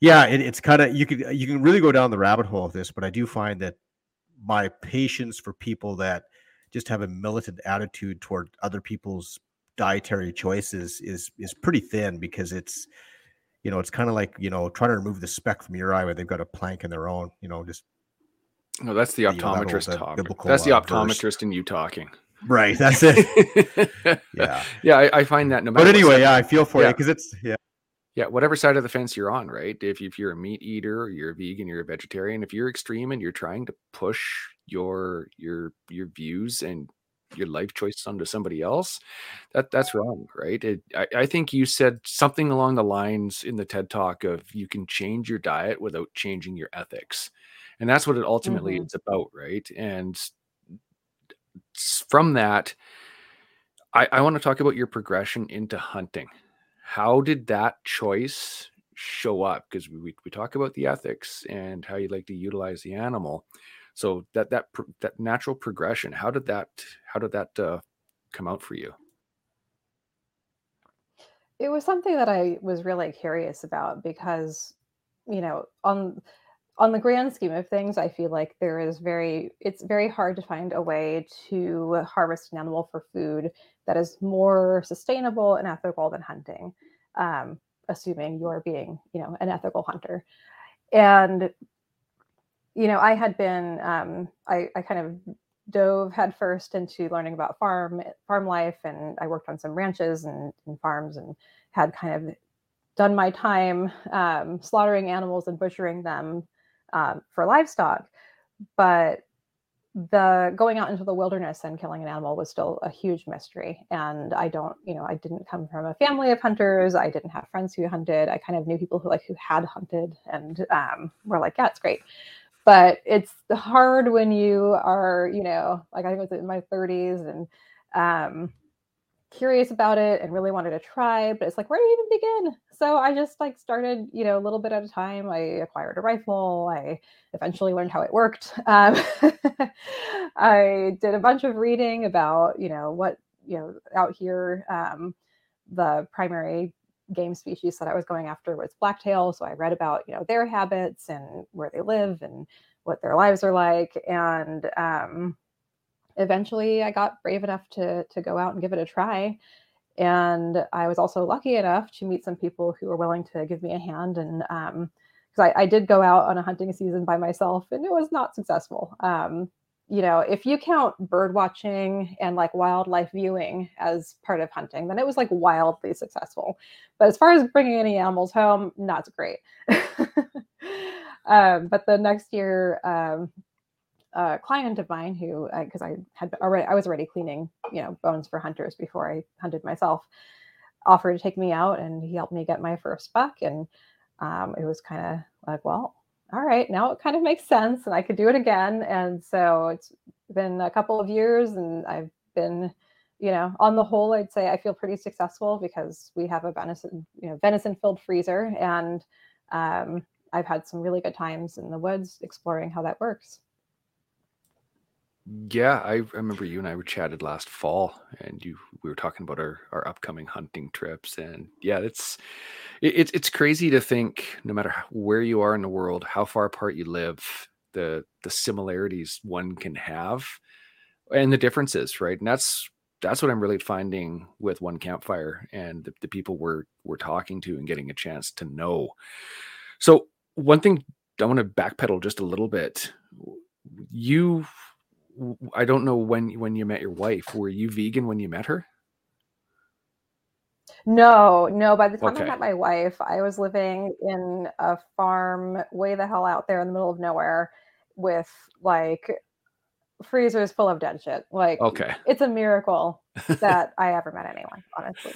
yeah, it, it's kind of you can you can really go down the rabbit hole of this. But I do find that my patience for people that just have a militant attitude toward other people's dietary choices is is pretty thin because it's you know it's kind of like you know trying to remove the speck from your eye where they've got a plank in their own you know just no that's the optometrist you know, that talking that's the uh, optometrist verse. in you talking Right. That's it. yeah. Yeah. I, I, find that no matter. But anyway, yeah, I feel for yeah. you because it's yeah. Yeah, whatever side of the fence you're on, right? If, if you're a meat eater, you're a vegan, you're a vegetarian. If you're extreme and you're trying to push your your your views and your life choices onto somebody else, that that's wrong, right? It, I, I think you said something along the lines in the TED talk of you can change your diet without changing your ethics, and that's what it ultimately mm-hmm. is about, right? And from that, I, I want to talk about your progression into hunting. How did that choice show up? Because we, we talk about the ethics and how you like to utilize the animal. So that that that natural progression, how did that how did that uh, come out for you? It was something that I was really curious about because, you know, on on the grand scheme of things, I feel like there is very, it's very hard to find a way to harvest an animal for food that is more sustainable and ethical than hunting, um, assuming you're being, you know, an ethical hunter. And, you know, I had been, um, I, I kind of dove headfirst into learning about farm farm life, and I worked on some ranches and, and farms, and had kind of done my time um, slaughtering animals and butchering them um, for livestock, but the going out into the wilderness and killing an animal was still a huge mystery. And I don't, you know, I didn't come from a family of hunters. I didn't have friends who hunted. I kind of knew people who like who had hunted and um, were like, yeah, it's great. But it's hard when you are, you know, like I was in my 30s and um, curious about it and really wanted to try, but it's like, where do you even begin? So I just like started, you know, a little bit at a time. I acquired a rifle. I eventually learned how it worked. Um, I did a bunch of reading about, you know, what, you know, out here, um, the primary game species that I was going after was blacktail. So I read about, you know, their habits and where they live and what their lives are like. And, um, eventually I got brave enough to to go out and give it a try. And I was also lucky enough to meet some people who were willing to give me a hand. And um, because I, I, did go out on a hunting season by myself, and it was not successful. Um, you know, if you count bird watching and like wildlife viewing as part of hunting, then it was like wildly successful. But as far as bringing any animals home, not great. um, but the next year, um, a client of mine who, because I, I, had already, I was already cleaning, you know, bones for hunters before I hunted myself, offered to take me out, and he helped me get my first buck. And um, it was kind of like, well, all right, now it kind of makes sense, and I could do it again. And so it's been a couple of years, and I've been, you know, on the whole, I'd say I feel pretty successful because we have a venison, you know, venison-filled freezer, and um, I've had some really good times in the woods exploring how that works. Yeah, I remember you and I were chatted last fall, and you we were talking about our our upcoming hunting trips, and yeah, it's it's it's crazy to think no matter where you are in the world, how far apart you live, the the similarities one can have, and the differences, right? And that's that's what I'm really finding with one campfire and the, the people we're we're talking to and getting a chance to know. So one thing I want to backpedal just a little bit. You I don't know when when you met your wife. Were you vegan when you met her? No, no. By the time okay. I met my wife, I was living in a farm way the hell out there in the middle of nowhere with like freezers full of dead shit. Like, Okay. it's a miracle that I ever met anyone, honestly.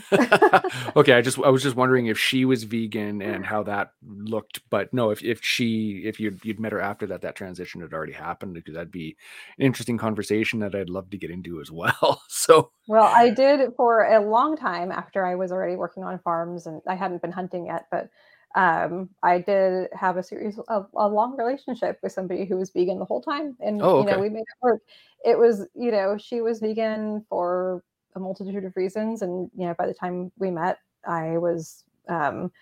okay, I just I was just wondering if she was vegan and mm. how that looked, but no, if if she if you'd you'd met her after that, that transition had already happened because that'd be an interesting conversation that I'd love to get into as well. So well, I did for a long time after I was already working on farms and I hadn't been hunting yet, but um, I did have a series of a long relationship with somebody who was vegan the whole time, and Oh, you know we made it work. It was you know she was vegan for a multitude of reasons, and you know by the time we met, I was um,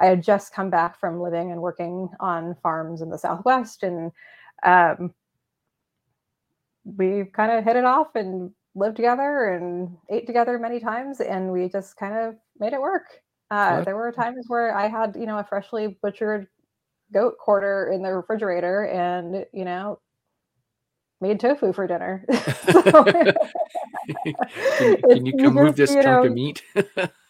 I had just come back from living and working on farms in the Southwest, and um, we kind of hit it off and lived together and ate together many times, and we just kind of made it work. Uh, there were times where I had, you know, a freshly butchered goat quarter in the refrigerator, and you know, made tofu for dinner. So, can, you- can you come move this chunk know, of meat?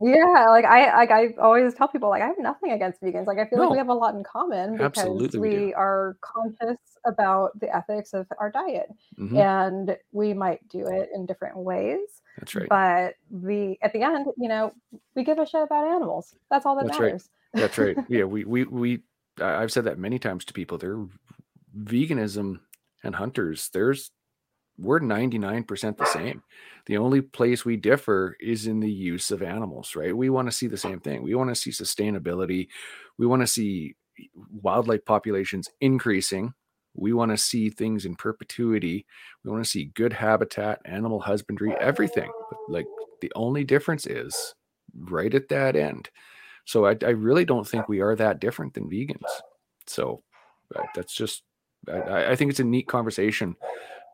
yeah, like I like I always tell people like I have nothing against vegans. Like I feel like we have a lot in common because Absolutely we we are conscious about the ethics of our diet Mhm, and we might do it in different ways. That's right. But we at the end, you know, we give a shit about animals. That's all that That's right. matters. That's right. Yeah, we we we I've said that many times to people. They're veganism and hunters. There's we're 99% the same. The only place we differ is in the use of animals, right? We want to see the same thing. We want to see sustainability. We want to see wildlife populations increasing. We want to see things in perpetuity. We want to see good habitat, animal husbandry, everything. But like the only difference is right at that end. So I, I really don't think we are that different than vegans. So uh, that's just I- I, I think it's a neat conversation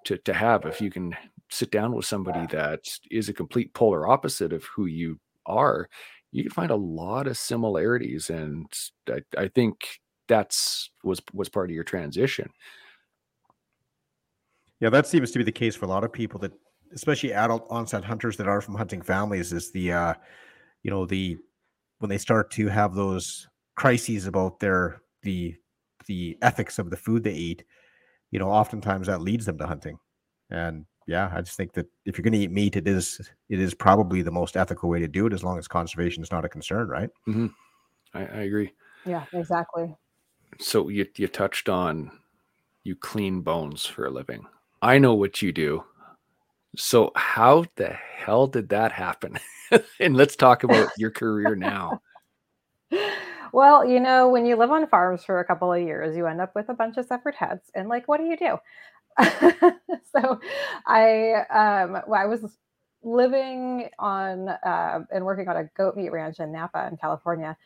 to to have if you can sit down with somebody that is a complete polar opposite of who you are. You can find a lot of similarities, and I, I think that's was was part of your transition. Yeah, that seems to be the case for a lot of people that, especially adult onset hunters that are from hunting families, is the, uh, you know, the when they start to have those crises about their the the ethics of the food they eat, you know, oftentimes that leads them to hunting. And yeah, I just think that if you're going to eat meat, it is it is probably the most ethical way to do it, as long as conservation is not a concern, right? Mm-hmm. I, I agree. Yeah, exactly. So you you touched on you clean bones for a living. I know what you do. So how the hell did that happen? and let's talk about your career now. Well, you know, when you live on farms for a couple of years, you end up with a bunch of separate heads. And like, what do you do? so I um well, I was living on uh, and working on a goat meat ranch in Napa in California.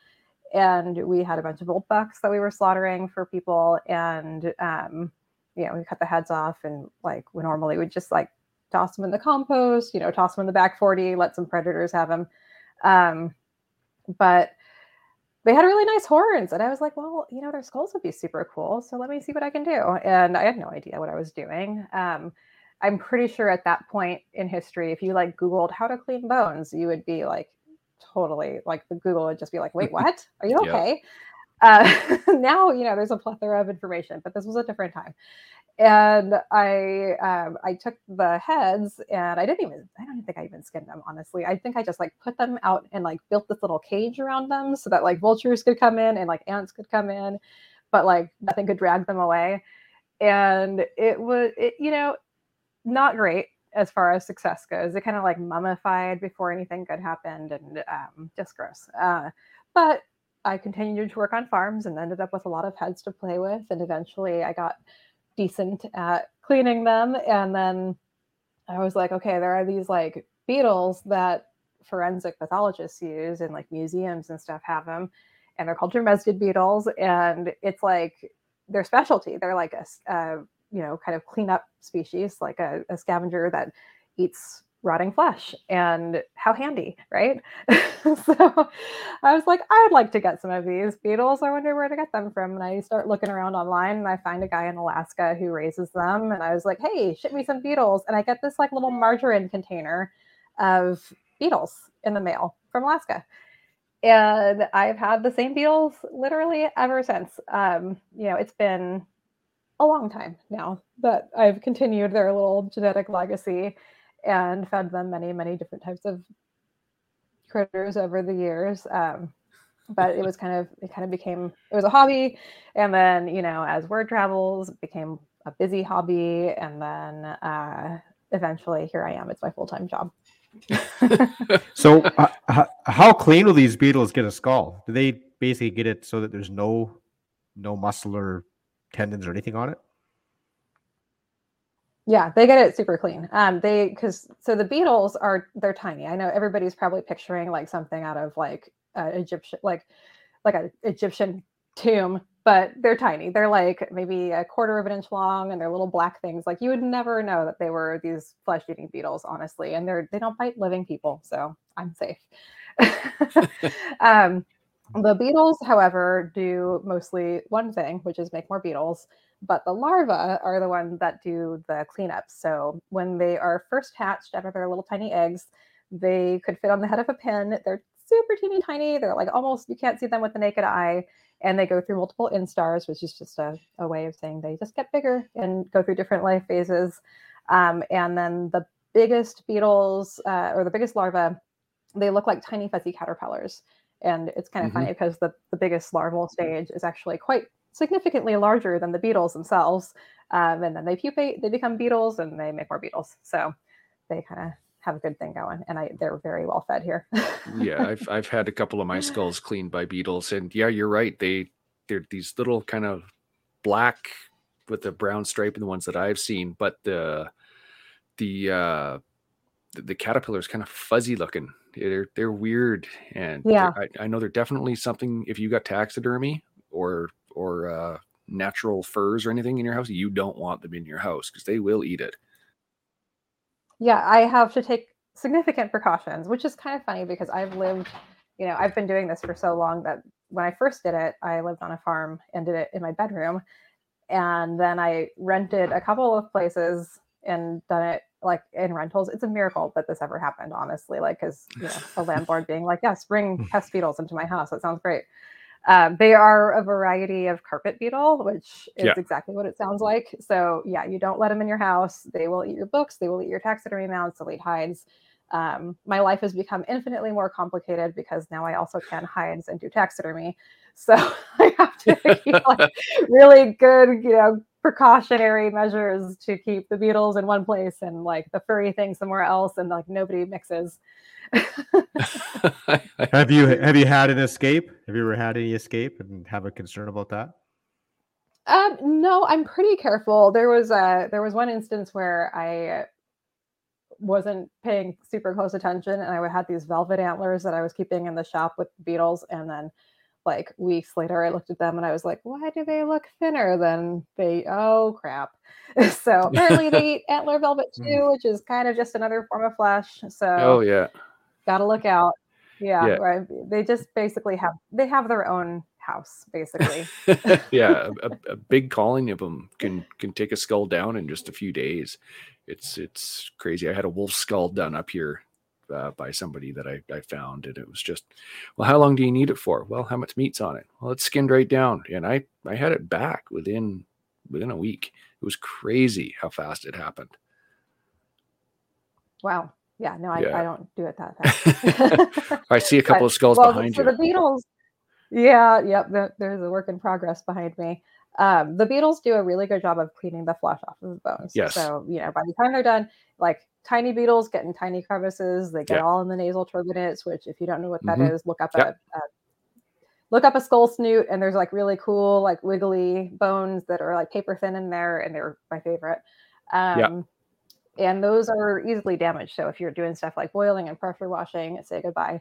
And we had a bunch of old bucks that we were slaughtering for people. And um, you know, we cut the heads off and like we normally would just like toss them in the compost, you know, toss them in the back 40, let some predators have them. Um, but they had really nice horns. And I was like, well, you know, their skulls would be super cool. So let me see what I can do. And I had no idea what I was doing. Um, I'm pretty sure at that point in history, if you like Googled how to clean bones, you would be like totally like the Google would just be like, wait, what? Are you Yeah. okay? Uh, now, you know, there's a plethora of information, but this was a different time. And I um, I took the heads and I didn't even I don't think I even skinned them honestly. I think I just like put them out and like built this little cage around them so that like vultures could come in and like ants could come in, but like nothing could drag them away. And it was it, you know not great as far as success goes. It kind of like mummified before anything good happened and um, just gross. Uh, but I continued to work on farms and ended up with a lot of heads to play with. And eventually I got decent at cleaning them. And then I was like, okay, there are these like beetles that forensic pathologists use and like museums and stuff have them. And they're called Dermestid beetles. And it's like their specialty. They're like a, uh, you know, kind of cleanup species, like a, a scavenger that eats rotting flesh. And how handy, right? so I was like, I would like to get some of these beetles. I wonder where to get them from. And I start looking around online and I find a guy in Alaska who raises them. And I was like, hey, ship me some beetles. And I get this like little margarine container of beetles in the mail from Alaska. And I've had the same beetles literally ever since. Um, you know, it's been a long time now that I've continued their little genetic legacy and fed them many, many different types of critters over the years. Um, but it was kind of it kind of became it was a hobby, and then you know as word travels, it became a busy hobby, and then uh, eventually here I am. It's my full time job. so, uh, how clean will these beetles get a skull? Do they basically get it so that there's no no muscle or tendons or anything on it? Yeah, they get it super clean. Um, they because so the beetles are they're tiny. I know everybody's probably picturing like something out of like uh, Egyptian like like an Egyptian tomb, but they're tiny. They're like maybe a quarter of an inch long, and they're little black things. Like you would never know that they were these flesh eating beetles, honestly. And they're they don't bite living people, so I'm safe. um, the beetles, however, do mostly one thing, which is make more beetles, but the larvae are the ones that do the cleanup. So when they are first hatched out of their little tiny eggs, they could fit on the head of a pin. They're super teeny tiny. They're like almost, you can't see them with the naked eye. And they go through multiple instars, which is just a, a way of saying they just get bigger and go through different life phases. Um, and then the biggest beetles uh, or the biggest larvae, they look like tiny fuzzy caterpillars. And it's kind of mm-hmm. funny because the, the biggest larval stage is actually quite significantly larger than the beetles themselves. Um, and then they pupate, they become beetles, and they make more beetles. So they kind of have a good thing going, and I they're very well fed here. yeah, I've I've had a couple of my skulls cleaned by beetles, and yeah, you're right. They they're these little kind of black with the brown stripe in the ones that I've seen, but the the uh the, the caterpillar is kind of fuzzy looking they're they're weird, and yeah, I, I, know they're definitely something. If you got taxidermy or or uh, natural furs or anything in your house, you don't want them in your house because they will eat it. Yeah, I have to take significant precautions, which is kind of funny because I've lived, you know, I've been doing this for so long that when I first did it, I lived on a farm and did it in my bedroom. And then I rented a couple of places and done it like in rentals. It's a miracle that this ever happened, honestly. Like, because you know, a landlord being like, "Yes, bring pest beetles into my house. That sounds great." Um, they are a variety of carpet beetle, which is yeah. exactly what it sounds like. So yeah, you don't let them in your house. They will eat your books. They will eat your taxidermy mounts. They'll eat hides. Um, my life has become infinitely more complicated because now I also can hides and do taxidermy. So I have to keep like really good, you know, precautionary measures to keep the beetles in one place and like the furry thing somewhere else and like nobody mixes. Have you have you had an escape? Have you ever had any escape and have a concern about that? Um no i'm pretty careful. There was a there was one instance where i wasn't paying super close attention and i had these velvet antlers that i was keeping in the shop with beetles and then like weeks later i looked at them and i was like why do they look thinner than they oh crap. So apparently they eat antler velvet hmm. too which is kind of just another form of flesh so oh yeah. gotta look out. Yeah, yeah. right they just basically have they have their own house basically. Yeah a, a, big colony of them can can take a skull down in just a few days. It's it's crazy i had a wolf skull done up here uh, by somebody that I, I found, and it was just, well, how long do you need it for? Well, how much meat's on it? Well, it's skinned right down, and I I had it back within within a week. It was crazy how fast it happened. Wow. Yeah. No, I, yeah. I don't do it that fast. I see a couple but, of skulls well, behind so you. the beetles. Yeah. Yep. The, there's a work in progress behind me. Um, the beetles do a really good job of cleaning the flesh off of the bones. Yes. So, you know, by the time they're done, like tiny beetles get in tiny crevices. They get yeah. all in the nasal turbinates, which if you don't know what that mm-hmm. is, look up yep. a, a, look up a skull snoot and there's like really cool, like wiggly bones that are like paper thin in there, and they're my favorite. Um and those are easily damaged. So if you're doing stuff like boiling and pressure washing, say goodbye.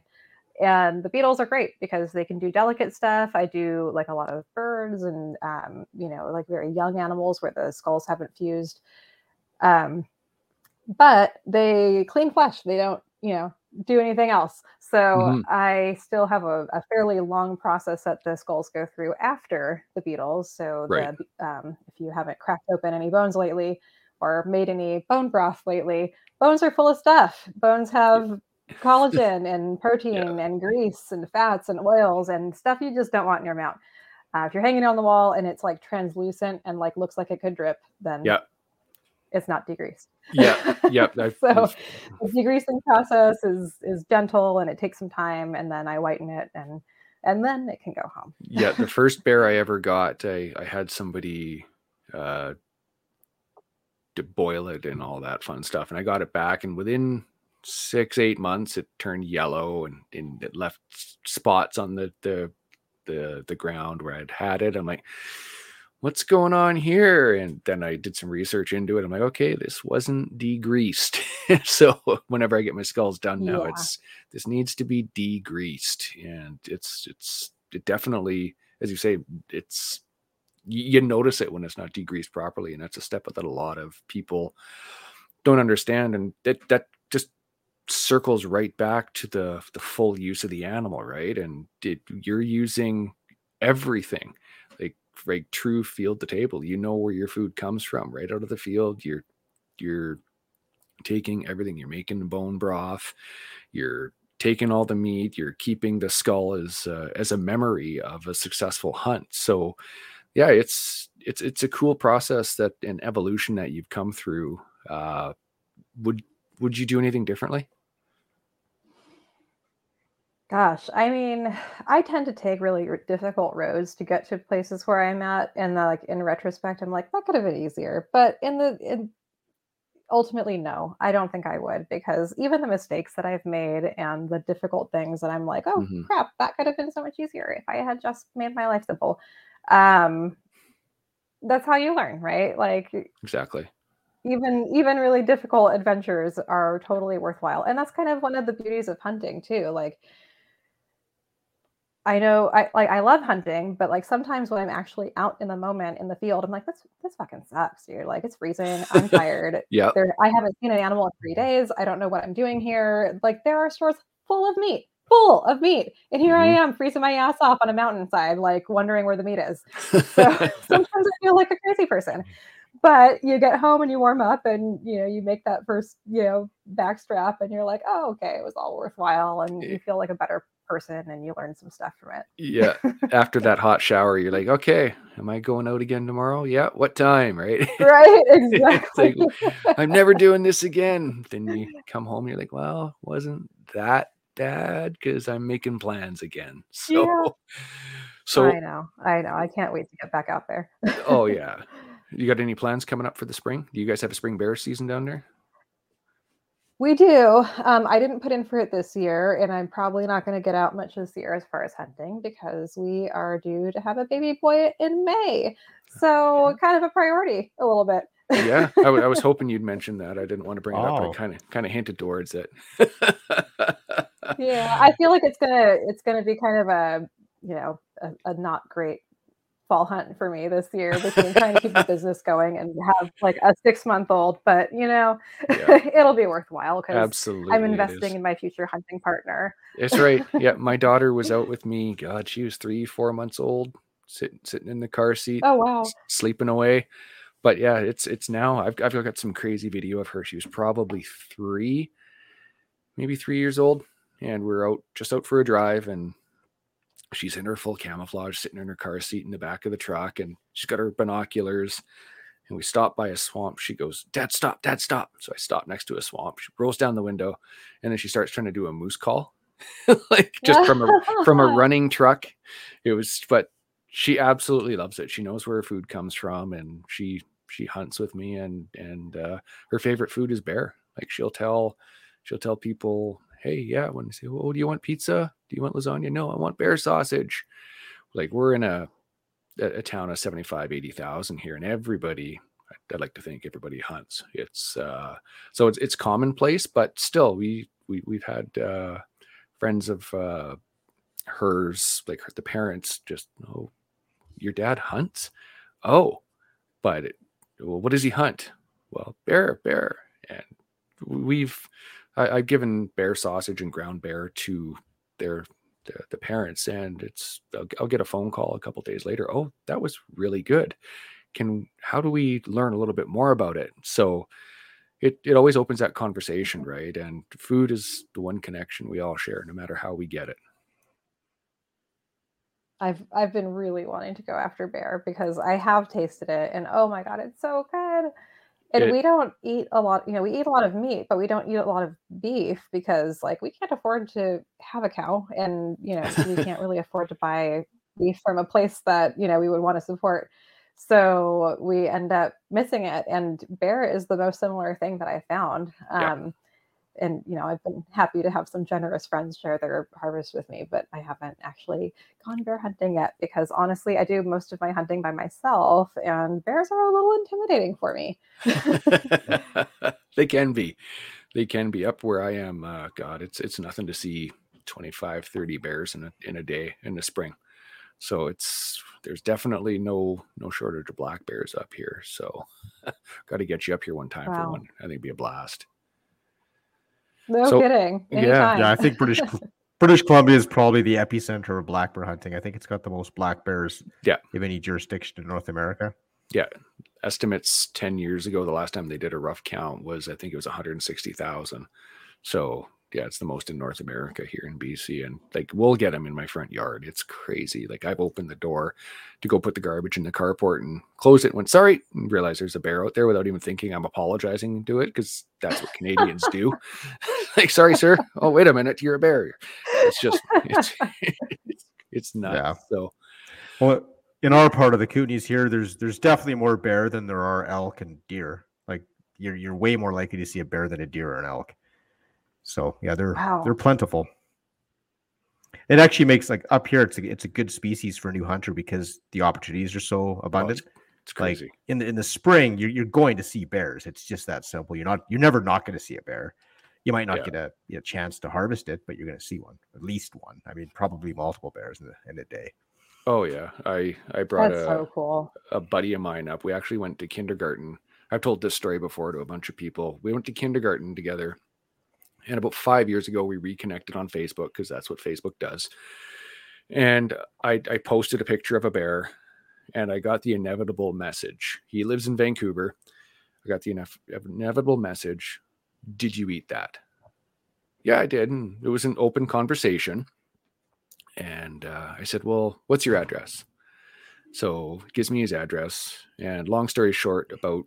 And the beetles are great because they can do delicate stuff. I do like a lot of birds and um, you know, like very young animals where the skulls haven't fused. Um, but they clean flesh. They don't, you know, do anything else. So mm-hmm. I still have a, a, fairly long process that the skulls go through after the beetles. So right. the, um, if you haven't cracked open any bones lately or made any bone broth lately, bones are full of stuff. Bones have collagen and protein yeah. and grease and fats and oils and stuff you just don't want in your mouth. Uh, if you're hanging on the wall and it's like translucent and like looks like it could drip, then Yeah. It's not degreased. Yeah. Yep. I've- so the degreasing process is is gentle and it takes some time, and then I whiten it and and then it can go home. yeah the first bear i ever got i i had somebody uh to boil it and all that fun stuff and i got it back and within six eight months it turned yellow and, and it left spots on the the the the ground where i'd had it i'm like what's going on here? And then i did some research into it. I'm like okay this wasn't degreased. So whenever i get my skulls done now Yeah. it's this needs to be degreased. And it's it's it definitely as you say it's you, notice it when it's not degreased properly and that's a step that a lot of people don't understand and that that just circles right back to the the full use of the animal right? And it, you're using everything like true field to table. You know where your food comes from right out of the field. You're you're taking everything. You're making bone broth. You're taking all the meat. You're keeping the skull as uh, as a memory of a successful hunt. So yeah it's it's it's a cool process that an evolution that you've come through uh would would you do anything differently Gosh, I mean, I tend to take really r- difficult roads to get to places where I'm at, and uh, like in retrospect, I'm like that could have been easier. But in the in ultimately, no, I don't think I would because even the mistakes that I've made and the difficult things that I'm like, oh Mhm. crap, that could have been so much easier if I had just made my life simple. Um, that's how you learn, right? Like exactly even even really difficult adventures are totally worthwhile and that's kind of one of the beauties of hunting too like i know i like i love hunting but like sometimes when i'm actually out in the moment in the field i'm like this this fucking sucks dude. Like it's freezing. I'm tired. Yeah there i haven't seen an animal in three days. I don't know what i'm doing here. Like there are stores full of meat full of meat. And here i Mhm. am freezing my ass off on a mountainside like wondering where the meat is. So sometimes I feel like a crazy person. But you get home and you warm up and you know, you make that first, you know, backstrap and you're like, oh, okay, it was all worthwhile. And you feel like a better person and you learn some stuff from it. yeah after that hot shower you're like okay am i going out again tomorrow yeah what time right Right? It's like, Exactly. i'm never doing this again then you come home you're like well wasn't that bad because i'm making plans again so Yeah. so I know. I know. I can't wait to get back out there. oh yeah you got any plans coming up for the spring do you guys have a spring bear season down there We do. Um, I didn't put in for it this year, and I'm probably not going to get out much this year as far as hunting because we are due to have a baby boy in May. So, kind of a priority a little bit. yeah I, w- I was hoping you'd mention that i didn't want to bring it up but Oh. i kind of kind of hinted towards it yeah, I feel like it's gonna it's gonna be kind of a you know a, a not great fall hunt for me this year between trying to keep the business going and have like a six month old, but you know Yeah. it'll be worthwhile because absolutely I'm investing in my future hunting partner. It's right. Yeah, my daughter was out with me. God, she was three, four months old, sitting sitting in the car seat, Oh wow, sleeping away. But yeah, it's it's now. I've I've got some crazy video of her. She was probably three, maybe three years old, and we're out just out for a drive, and she's in her full camouflage, sitting in her car seat in the back of the truck, and she's got her binoculars. And we stop by a swamp. She goes, "Dad, stop! Dad, stop!" So I stop next to a swamp. She rolls down the window, and then she starts trying to do a moose call, like just from a from a running truck. It was, but she absolutely loves it. She knows where her food comes from, and she she hunts with me. And and uh, her favorite food is bear. Like she'll tell she'll tell people, "Hey, yeah." When they say, "Oh, do you want pizza? Do you want lasagna?" No, I want bear sausage. Like we're in a a, town of 75, 80,000 here, and everybody. I- I'd like to think everybody hunts. It's uh, so it's it's commonplace, but still, we we we've had uh, friends of uh, hers, like her, the parents, just oh, your dad hunts. Oh, but it, well, what does he hunt? Well, bear, bear, and we've I, I've given bear sausage and ground bear to their the, the parents, and it's I'll, I'll get a phone call a couple days later. Oh, that was really good. Can how do we learn a little bit more about it? So it it always opens that conversation, right? And food is the one connection we all share, no matter how we get it. I've I've been really wanting to go after bear because I have tasted it and oh my god, it's so good. And It- we don't eat a lot, you know, we eat a lot of meat, but we don't eat a lot of beef because like we can't afford to have a cow and you know, we can't really afford to buy beef from a place that, you know, we would want to support. So we end up missing it. And bear is the most similar thing that I found. Yeah. Um, And you know, I've been happy to have some generous friends share their harvest with me, but I haven't actually gone bear hunting yet because honestly, I do most of my hunting by myself, and bears are a little intimidating for me. they can be. They can be up where I am. Uh, God, it's it's nothing to see 25, 30 bears in a in a day in the spring. So it's there's definitely no no shortage of black bears up here. So got to get you up here one time for one. I think it'd be a blast. No So- kidding. yeah, Anytime. Yeah, I think British British Columbia is probably the epicenter of black bear hunting. I think it's got the most black bears Yeah. of any jurisdiction in North America. Yeah. Estimates 10 years ago, the last time they did a rough count was I think it was 160,000. So yeah, it's the most in North America here in BC. And like we'll get them in my front yard. It's crazy. Like I've opened the door to go put the garbage in the carport and close it and went, sorry, and realize there's a bear out there without even thinking I'm apologizing to it because that's what Canadians do. like, sorry, sir. Oh, wait a minute, you're a bear. It's just it's it's, it's nuts. Yeah. So Well, in our part of the Kootenays here, there's there's definitely more bear than there are elk and deer. Like you're you're way more likely to see a bear than a deer or an elk. So yeah, they're Wow. they're plentiful. It actually makes like up here, it's a, it's a good species for a new hunter because the opportunities are so oh, abundant. it's, it's like crazy. in the in the spring, you're you're going to see bears. It's just that simple. You're not you're never not going to see a bear. You might not Yeah. get a, a chance to harvest it, but you're going to see one, at least one. I mean, probably multiple bears in the in a day. Oh yeah, I I brought That's a so cool. a buddy of mine up. We actually went to kindergarten. I've told this story before to a bunch of people. We went to kindergarten together, and about five years ago, we reconnected on Facebook because that's what Facebook does. And I, I posted a picture of a bear, and I got the inevitable message. He lives in Vancouver. I got the inev- inevitable message. Did you eat that? Yeah, I did. And it was an open conversation. And uh, I said, Well, what's your address? So he gives me his address. And long story short, about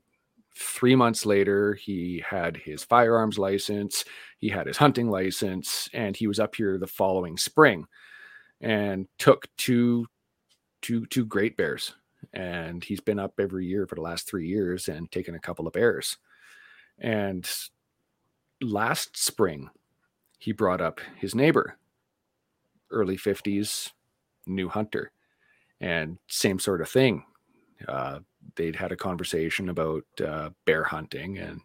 three months later, he had his firearms license, he had his hunting license, and he was up here the following spring and took two two two great bears. And he's been up every year for the last three years and taken a couple of bears. And last spring, he brought up his neighbor, early 50s, new hunter and same sort of thing. Uh, they'd had a conversation about uh, bear hunting, and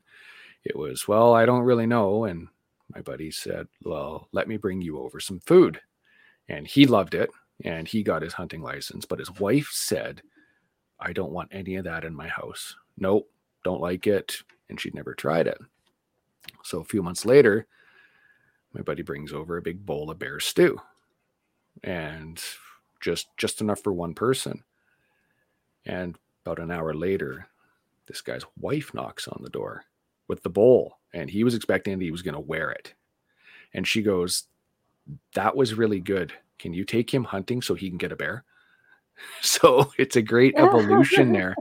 it was, well, I don't really know. And my buddy said, well, let me bring you over some food. And he loved it, and he got his hunting license. But his wife said, I don't want any of that in my house. Nope, don't like it. And she'd never tried it. So a few months later, my buddy brings over a big bowl of bear stew. And just just enough for one person. And about an hour later, this guy's wife knocks on the door with the bowl, and he was expecting that he was going to wear it. And she goes, "That was really good. Can you take him hunting so he can get a bear?" So it's a great evolution there,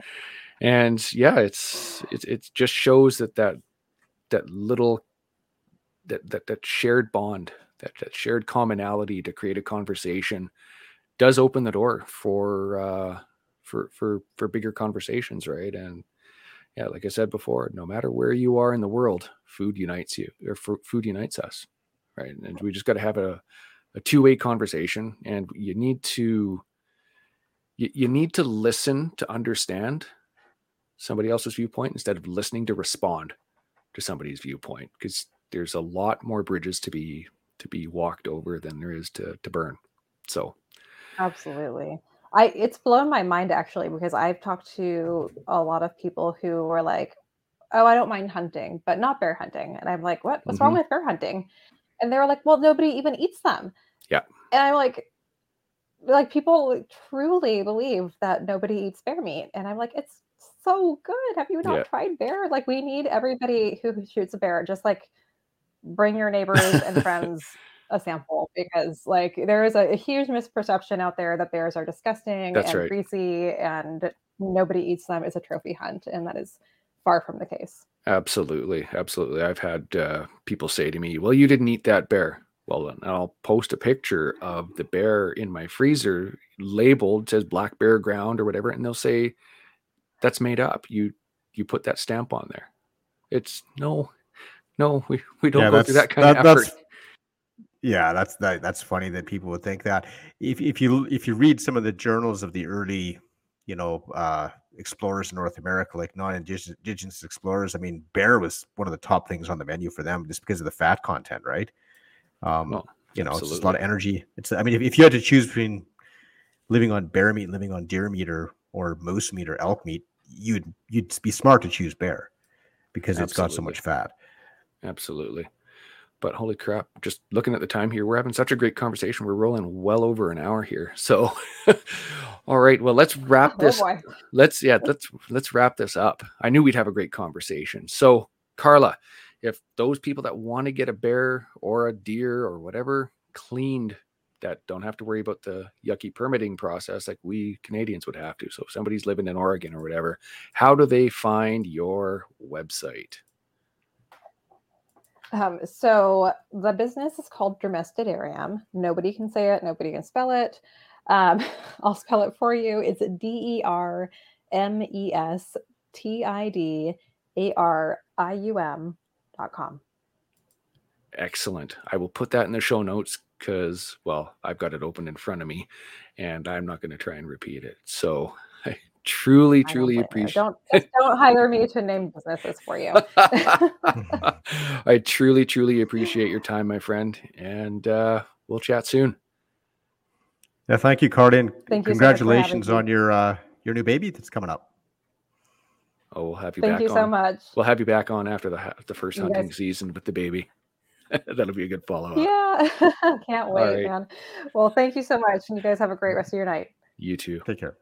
and yeah, it's it it just shows that that that little that that that shared bond, that that shared commonality to create a conversation does open the door for uh for for for bigger conversations right? And yeah like i said before no matter where you are in the world food unites you or food unites us right? And we just got to have a, a two-way conversation and you need to you, you need to listen to understand somebody else's viewpoint instead of listening to respond to somebody's viewpoint because there's a lot more bridges to be to be walked over than there is to to burn so Absolutely. I it's blown my mind actually because I've talked to a lot of people who were like, "Oh, I don't mind hunting, but not bear hunting." And I'm like, "What? What's wrong Mhm. with bear hunting?" And they were like, "Well, nobody even eats them." Yeah. And I'm like like people truly believe that nobody eats bear meat and I'm like, "It's so good. Have you not Yeah. tried bear? Like we need everybody who shoots a bear just like bring your neighbors and friends a sample because like there is a, a huge misperception out there that bears are disgusting That's and right. greasy and nobody eats them. It's a trophy hunt, and that is far from the case. Absolutely, absolutely. I've had uh, people say to me, "Well, you didn't eat that bear." Well, then I'll post a picture of the bear in my freezer, labeled says black bear ground or whatever, and they'll say that's made up. You you put that stamp on there. It's no, no, we, we don't Yeah, go through that kind that- of that's- effort. Yeah, that's that, that's funny that people would think that. If if you if you read some of the journals of the early, you know, uh, explorers in North America, like non-indigenous explorers, I mean, bear was one of the top things on the menu for them just because of the fat content, right? Um, Well, you know, it's just a lot of energy. It's I mean, if, if you had to choose between living on bear meat and living on deer meat or or moose meat or elk meat, you'd you'd be smart to choose bear because it's got so much fat. Absolutely. But holy crap, just looking at the time here, we're having such a great conversation. We're rolling well over an hour here. So all right, well, let's wrap Oh this boy. let's yeah let's let's wrap this up i knew we'd have a great conversation so carla if those people that want to get a bear or a deer or whatever cleaned that don't have to worry about the yucky permitting process like we canadians would have to so if somebody's living in oregon or whatever how do they find your website Um, so the business is called Dermestidarium. Nobody can say it. Nobody can spell it. Um, I'll spell it for you. It's D E R M E S T I D A R I U M dot com. excellent i will put that in the show notes because well i've got it open in front of me and i'm not going to try and repeat it so i truly I don't truly appreciate Don't just don't hire me to name businesses for you. I truly, truly appreciate your time, my friend, and uh, we'll chat soon. Yeah, thank you, Cardin. Thank you so much for having Congratulations me. on your uh, your new baby that's coming up. Oh, we'll have you Thank back you on. so much. We'll have you back on after the the first You hunting guys- season with the baby. That'll be a good follow up. Yeah, can't wait, right. man. Well, thank you so much, and you guys have a great rest of your night. You too. Take care.